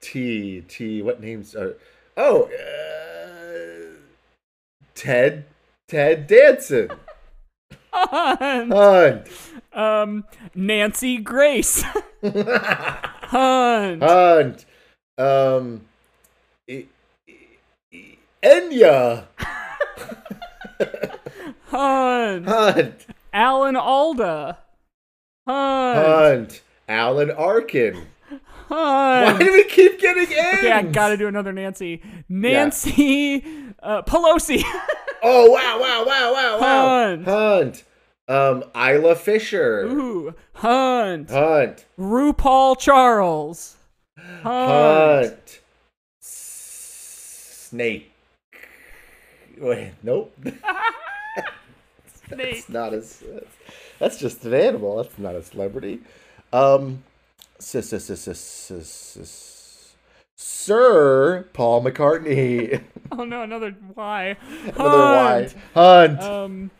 T T. What names are? Oh, uh, Ted Ted Danson. Hunt. Hunt. Um, Nancy Grace. Hunt. Hunt. Um. Enya. Hunt. Hunt. Alan Alda. Hunt. Hunt. Alan Arkin. Hunt. Why do we keep getting N's? Okay, I gotta do another Nancy. Nancy uh, Pelosi. Oh wow! Wow! Wow! Wow! Wow! Hunt. Hunt. Um, Isla Fisher. Ooh. Hunt. Hunt. RuPaul Charles. Hunt. Hunt. Snake. Wait, nope. Snake. It's not as. That's just an animal. That's not a celebrity. Um, sis, sis, sis, sis, sis. Sir Paul McCartney. Oh no, another Y. Another Y. Hunt. Hunt. Um.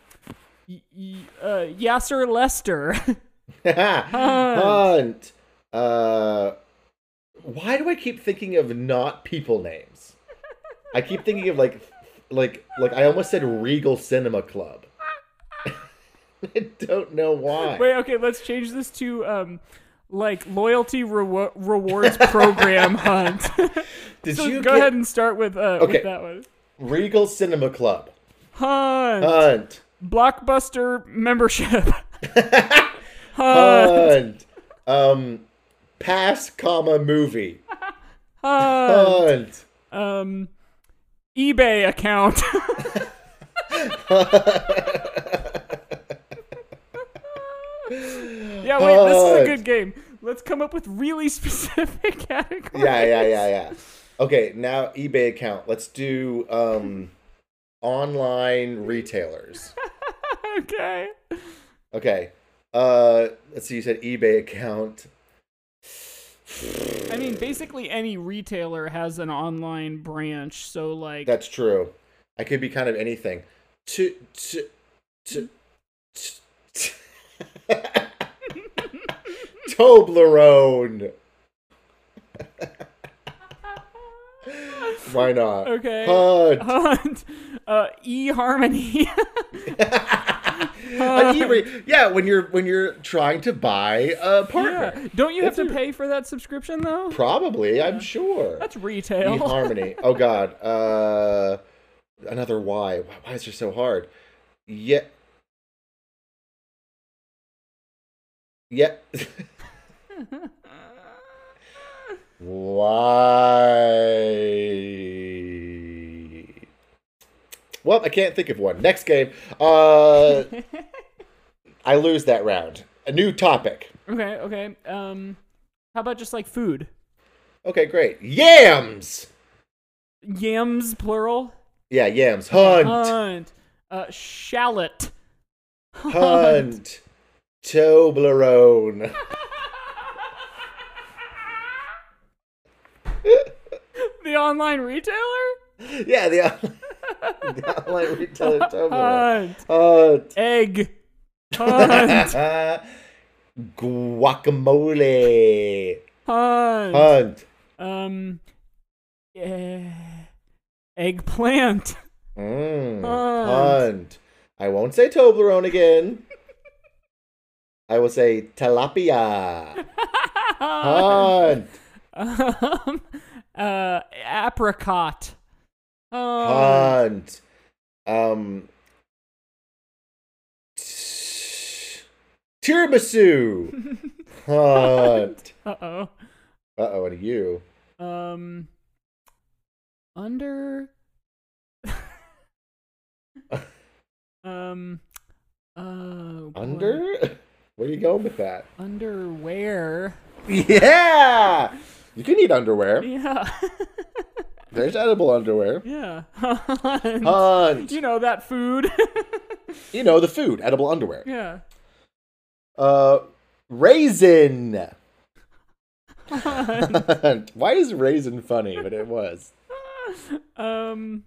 Y- y- uh, Yasser Lester. Hunt. Uh, why do I keep thinking of not people names? I keep thinking of like, like, like I almost said Regal Cinema Club. I don't know why. Wait, okay, let's change this to um, like loyalty rewa- rewards program hunt. Did so you go get ahead and start with uh Okay. with that one. Regal Cinema Club? Hunt. Hunt. Blockbuster membership. Hunt. Hunt. Um, pass, comma movie. Hunt. Hunt. Um, eBay account. yeah, wait, this is a good game. Let's come up with really specific categories. Yeah, yeah, yeah, yeah. Okay, now eBay account. Let's do um, online retailers. okay. Okay. Uh, let's see. You said eBay account. I mean, basically any retailer has an online branch, so like That's true. I could be kind of anything. To to to. to Toblerone. Why not? Okay. Hunt. Hunt. Uh, e Harmony. An e- yeah, when you're when you're trying to buy a partner. yeah. Don't you have That's to a- pay for that subscription though? Probably, I'm sure. That's retail. Harmony. Oh God. Uh, another Y. Why is it so hard? Yeah. Yeah. Why? Well, I can't think of one. Next game. Uh, I lose that round. A new topic. okay. Okay. Um, how about just like food? Okay, great. Yams. Yams plural. Yeah, yams. Hunt. Hunt. Uh, shallot. Hunt. Toblerone. The online retailer. yeah, the, online retailer Toblerone. Hunt. Hunt. Egg. Hunt. Guacamole. Hunt. Hunt. Um. eh, eggplant. Mm, Hunt. hunt. I won't say Toblerone again. I will say tilapia. Hunt. Um. Uh. Apricot. Hunt. Hunt. Um. Tiramisu. Hunt. Uh oh. Uh oh, and you. Um. Under. um. Boy. Under? Where are you going with that? Underwear. Yeah! You can eat underwear. Yeah. There's edible underwear. yeah. Hunt. Hunt. You know that food. You know, the food, edible underwear. yeah. Uh, raisin. Hunt. Why is raisin funny? But it was. um.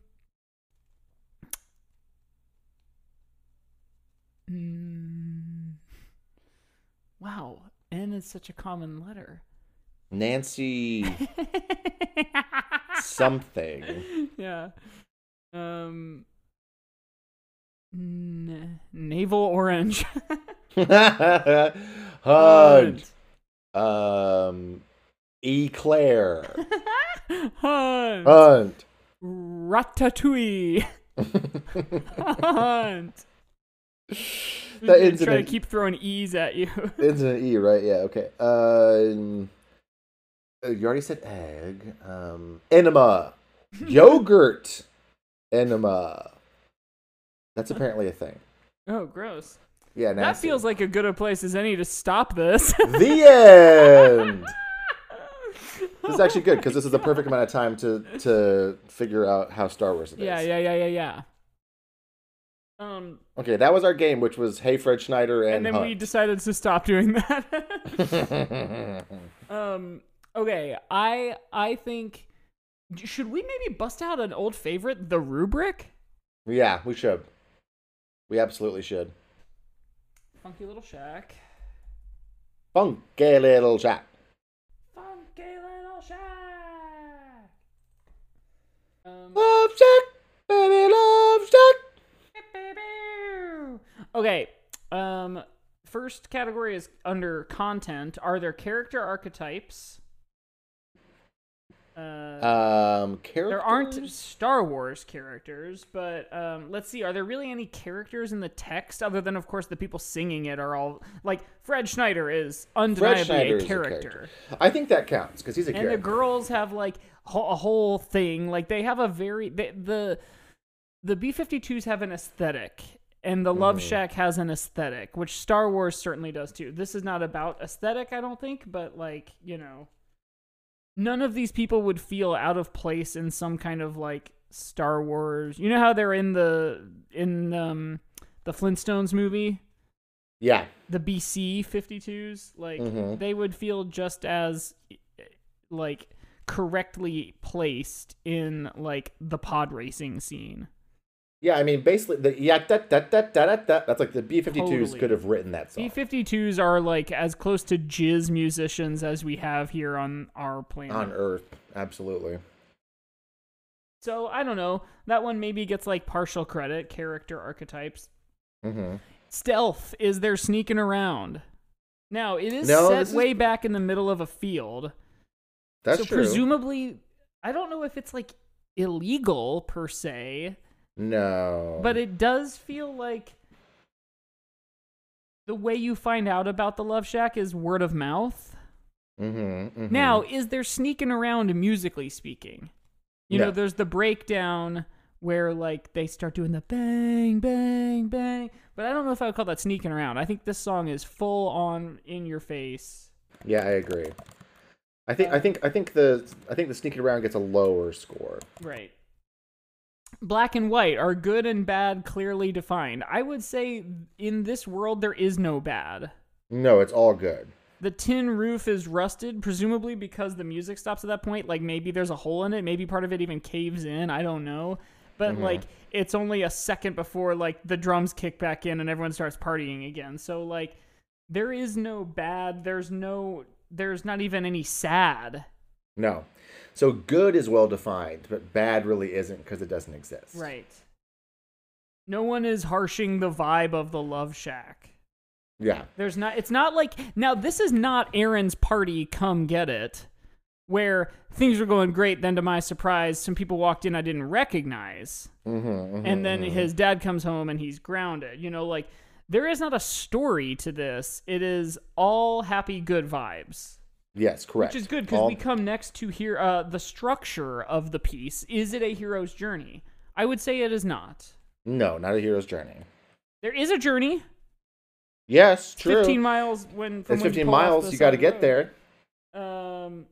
mm, wow, N is such a common letter. Nancy something. yeah. Um. N- navel orange. Hunt. Um, eclair. Hunt. Hunt. Ratatouille. Hunt. That Try to keep throwing E's at you. It's an E, right? Yeah, okay. Um, uh, you already said egg. Um, enema. Yogurt. enema. That's apparently a thing. oh, gross. Yeah, That feels like a good a place as any to stop this. the end. This is actually good because this is the perfect amount of time to to figure out how Star Wars it is. yeah, yeah, yeah, yeah, yeah. Um, Okay, that was our game, which was Hey Fred Schneider and, and then we decided to stop doing that. um, okay, I I think should we maybe bust out an old favorite, the rubric? yeah, we should. We absolutely should. Funky little shack. Funky little shack. Funky little shack. Um, Love Shack, baby, love Shack. Okay. Um first category is under content. Are there character archetypes? Uh, Um, characters. there aren't Star Wars characters, but um, let's see. Are there really any characters in the text other than, of course, the people singing it are all like Fred Schneider is undeniably Schneider a, is a character. character. I think that counts because he's a character. and the girls have like a whole thing. Like they have a very they, the the B 52s have an aesthetic, and the Love Shack has an aesthetic, which Star Wars certainly does too. This is not about aesthetic, I don't think, but like you know, none of these people would feel out of place in some kind of like Star Wars. You know how they're in the in um the Flintstones movie yeah, the BC 52s, like Mhm. they would feel just as like correctly placed in like the pod racing scene. Yeah, I mean, basically, the yeah, da, da, da, da, da, da, that's like the B 52s Totally. could have written that song. B52s are like as close to jizz musicians as we have here on our planet. on Earth. Absolutely. So I don't know. That one maybe gets like partial credit, character archetypes. hmm Stealth is there sneaking around. Now it is No, set this is- way back in the middle of a field. That's so true. presumably I don't know if it's like illegal per se, no. but it does feel like the way you find out about the Love Shack is word of mouth. Mm-hmm, Now, is there sneaking around musically speaking? You know, there's the breakdown where like they start doing the bang, bang, bang. But I don't know if I would call that sneaking around. I think this song is full on in your face. Yeah, I agree. I think I think I think the I think the sneaking around gets a lower score. Right. Black and white are good and bad clearly defined. I would say in this world there is no bad. No, it's all good. The tin roof is rusted, presumably because the music stops at that point. Like maybe there's a hole in it, maybe part of it even caves in. I don't know. But mm-hmm. like it's only a second before like the drums kick back in and everyone starts partying again. So like there is no bad, there's no there's not even any sad. No. So good is well defined, but bad really isn't because it doesn't exist. Right. No one is harshing the vibe of the Love Shack. Yeah. There's not it's not like now this is not Aaron's party come get it where things were going great then to my surprise some people walked in I didn't recognize Mm-hmm, and then his dad comes home and he's grounded. You know like there is not a story to this. It is all happy good vibes. Yes, correct. Which is good because All- we come next to here uh, the structure of the piece. Is it a hero's journey? I would say it is not. No, not a hero's journey. There is a journey. Yes, true. 15 miles when from it's when you 15 pull off miles. You got to get road. there. Um,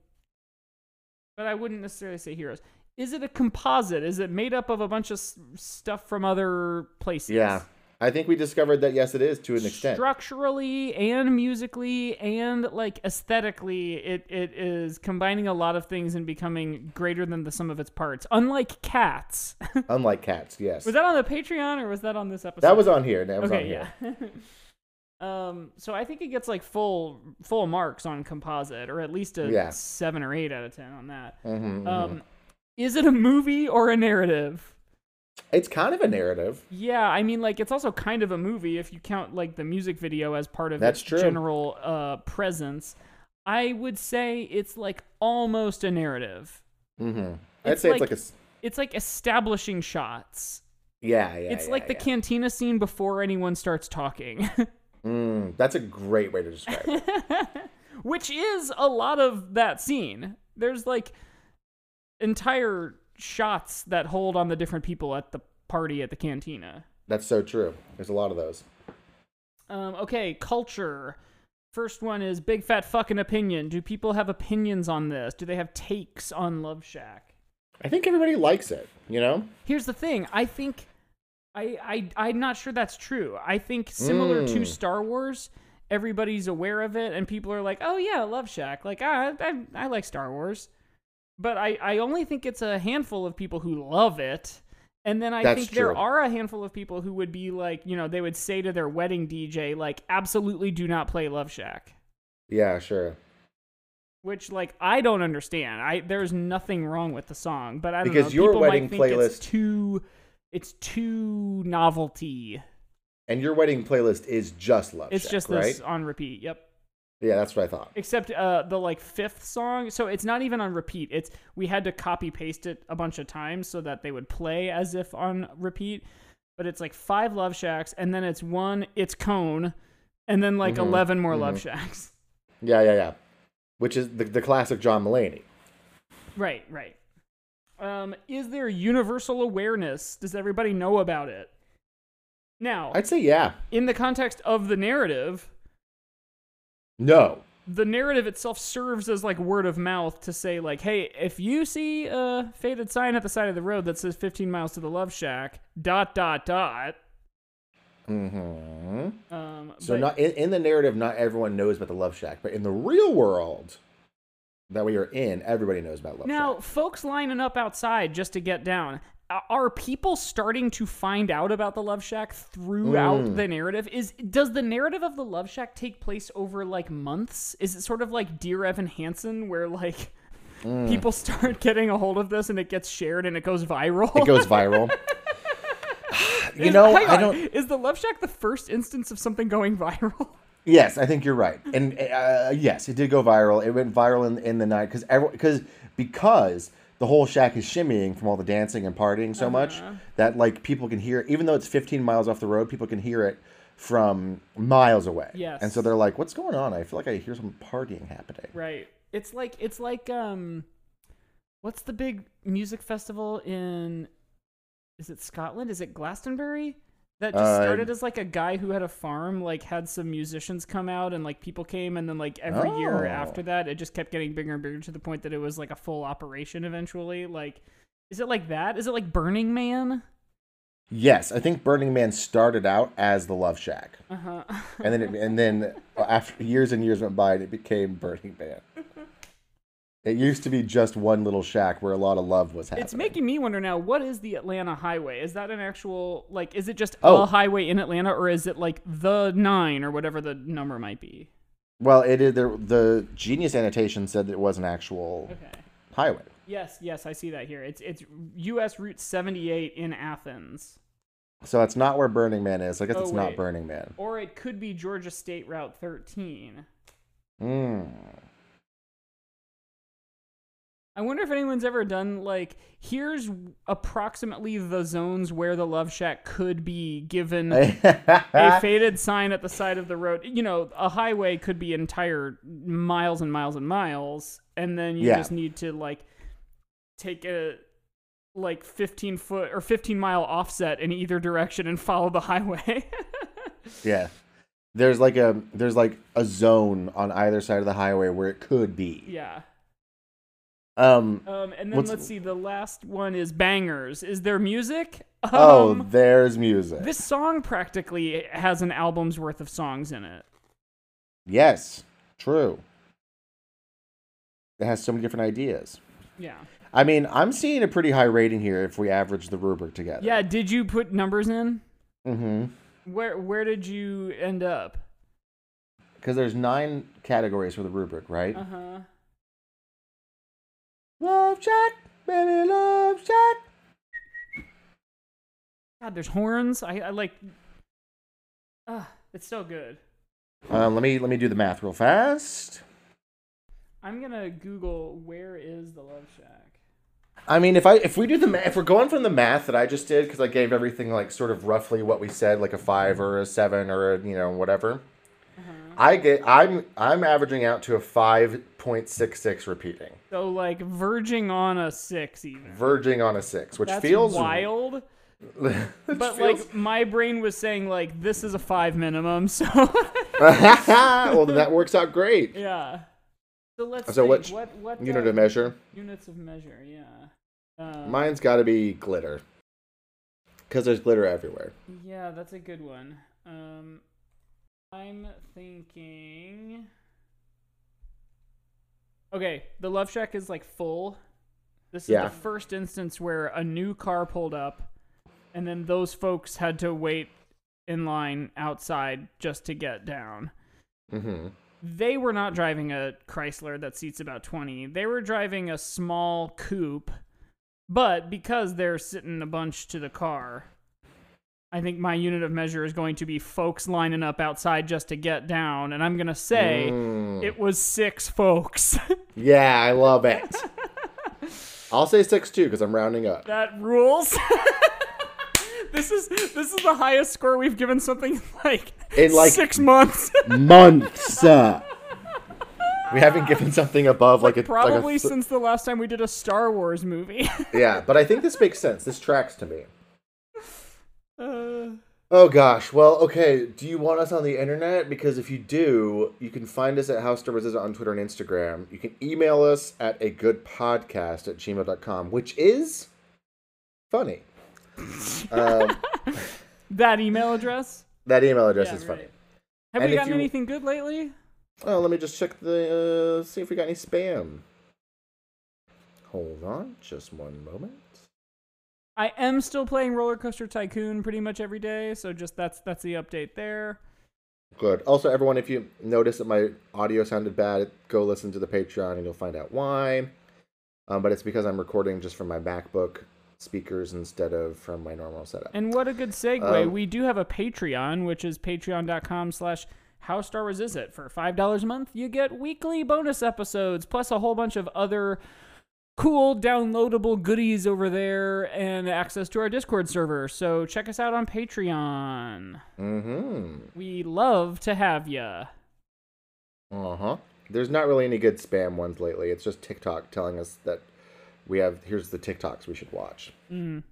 but I wouldn't necessarily say heroes. Is it a composite? Is it made up of a bunch of s- stuff from other places? Yeah. I think we discovered that yes, it is to an extent. Structurally and musically and like aesthetically, it, it is combining a lot of things and becoming greater than the sum of its parts. Unlike cats. Unlike cats, yes. was that on the Patreon or was that on this episode? That was on here. That was on here. yeah. um, so I think it gets like full full marks on composite, or at least a Yeah. seven or eight out of ten on that. Mhm, mhm. Um, is it a movie or a narrative? It's kind of a narrative. Yeah, I mean, like it's also kind of a movie if you count like the music video as part of That's its true. general uh, presence. I would say it's like almost a narrative. Mm-hmm. I'd It's say like- it's like a. It's like establishing shots. Yeah, yeah. it's yeah, like the yeah. cantina scene before anyone starts talking. Mm, that's a great way to describe it. which is a lot of that scene. There's like entire shots that hold on the different people at the party at the cantina. That's so true. There's a lot of those. Um, okay, culture. First one is big fat fucking opinion. Do people have opinions on this? Do they have takes on Love Shack? I think everybody likes it. You know. Here's the thing. I think I I I'm not sure that's true. I think similar to Mm. Star Wars, everybody's aware of it and people are like, "Oh yeah, Love Shack." Like, ah, I I like Star Wars. But I I only think it's a handful of people who love it. And then I That's think there true. are a handful of people who would be like, you know, they would say to their wedding DJ like, "Absolutely do not play Love Shack." Yeah, sure. Which like I don't understand. I there's nothing wrong with the song, but I don't Because know. your People wedding think it's playlist- too it's too novelty. And your wedding playlist is just Love Shack. It's Shack, just right? this on repeat. Yep. Yeah, that's what I thought. Except uh the like fifth song, so it's not even on repeat. It's we had to copy paste it a bunch of times so that they would play as if on repeat. But it's like five Love Shacks, and then it's one it's Cone, and then like Mhm, eleven more Love mhm. Shacks. Yeah, yeah, yeah. Which is the, the classic John Mulaney. Right, right. Um, is there universal awareness? Does everybody know about it? Now, I'd say yeah. in the context of the narrative, No. the narrative itself serves as like word of mouth to say like, hey, if you see a faded sign at the side of the road that says 15 miles to the Love Shack, dot dot dot. hmm Um, So but- not in, in the narrative, not everyone knows about the Love Shack, but in the real world that we are in, everybody knows about Love now Shack. Now, folks lining up outside just to get down. Are people starting to find out about the Love Shack throughout Mm. the narrative? Is does the narrative of the Love Shack take place over like months? Is it sort of like Dear Evan Hansen, where like Mm. people start getting a hold of this and it gets shared and it goes viral? It goes viral. you Is- know, I don't. Is the Love Shack the first instance of something going viral? Yes, I think you're right, and uh, yes, it did go viral. It went viral in, in the night because because because the whole shack is shimmying from all the dancing and partying so much Uh-huh. that like people can hear, it. even though it's 15 miles off the road, people can hear it from miles away. Yes. and so they're like, "What's going on? I feel like I hear some partying happening." Right. It's like it's like um what's the big music festival in is it Scotland? Is it Glastonbury? That just Uh, started as like a guy who had a farm, like had some musicians come out and like people came and then like every year Oh. after that it just kept getting bigger and bigger to the point that it was like a full operation eventually. Like is it like that? Is it like Burning Man? Yes, I think Burning Man started out as the Love Shack, Uh-huh. and then it, and then after years and years went by, and it became Burning Man. It used to be just one little shack where a lot of love was happening. It's making me wonder now, what is the Atlanta Highway? Is that an actual like is it just Oh. a highway in Atlanta or is it like the 9 or whatever the number might be? Well, it is the the Genius annotation said that it was an actual Okay. highway. Yes, yes, I see that here. It's it's US Route 78 in Athens. So it's not where Burning Man is. I guess Oh, it's not. Burning Man. Or it could be Georgia State Route 13. Mm. I wonder if anyone's ever done like here's approximately the zones where the Love Shack could be given a faded sign at the side of the road. You know, a highway could be entire miles and miles and miles, and then you Yeah. just need to like take a like 15 foot or 15 mile offset in either direction and follow the highway. yeah. There's like a there's like a zone on either side of the highway where it could be. yeah. Um. Um, and then let's see. The last one is bangers. Is there music? oh, Um, there's music. this song practically has an album's worth of songs in it. yes, true. It has so many different ideas. Yeah. I mean, I'm seeing a pretty high rating here if we average the rubric together. Yeah. Did you put numbers in? Mm-hmm. Where Where did you end up? Because there's nine categories for the rubric, right? Uh huh. Love Shack, baby, Love Shack. God, there's horns. I, I like. It's so good. Um, let me let me do the math real fast. I'm gonna Google where is the Love Shack. I mean, if I if we do the ma- if we're going from the math that I just did because I gave everything like sort of roughly what we said, like a five or a seven or a you know whatever. I get I'm I'm averaging out to a five point six six repeating, So like verging on a six even. verging on a six, which That's feels wild. But feels- like my brain was saying like this is a five minimum. So well, then that works out great. yeah. So let's So which what what Unit uh, of measure. units of measure? Yeah. Uh, Mine's got to be glitter, because there's glitter everywhere. Yeah, that's a good one. Um, I'm thinking. Okay, the Love Shack is like full. This is Yeah. the first instance where a new car pulled up, and then those folks had to wait in line outside just to get down. Mm-hmm. They were not driving a Chrysler that seats about 20. They were driving a small coupe, but because they're sitting a bunch to the car, I think my unit of measure is going to be folks lining up outside just to get down, and I'm going to say Mm. it was six folks. Yeah, I love it. I'll say six too because I'm rounding up. that rules. this is this is the highest score we've given something like In, like- 6 months. Months. uh, we haven't given something above like a Probably like a th- since the last time we did a Star Wars movie. yeah, but I think this makes sense. This tracks to me. Oh gosh. Well, okay. Do you want us on the internet? Because if you do, you can find us at House Wars on Twitter and Instagram. You can email us at a good podcast at gmail.com, which is funny. um, that email address? that email address Yeah, is funny. Have And we gotten you- anything good lately? Oh, let me just check the uh, see if we got any spam. Hold on, just one moment. I am still playing Roller Coaster Tycoon pretty much every day, so just that's that's the update there. Good. Also, everyone, if you notice that my audio sounded bad, go listen to the Patreon and you'll find out why. Um, but it's because I'm recording just from my MacBook speakers instead of from my normal setup. And what a good segue. Um, we do have a Patreon, which is patreon.com slash how Star Wars is it? For $5 a month, you get weekly bonus episodes, plus a whole bunch of other cool downloadable goodies over there and access to our Discord server. So check us out on Patreon. Mm-hmm. We love to have ya. Uh-huh. There's not really any good spam ones lately. It's just TikTok telling us that we have here's the TikToks we should watch. Mm.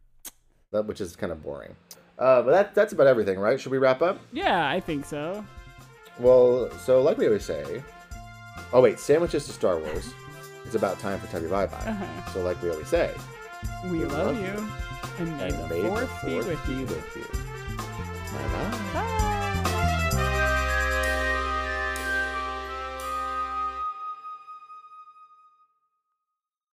That which is kind of boring. Uh, but that that's about everything, right? Should we wrap up? Yeah, I think so. Well, so like we always say. Oh wait, sandwiches to Star Wars. It's about time for Tubby Bye Bye. Uh-huh. So like we always say. We We love love you. And may the fourth be with be you. with you. Bye bye. Bye.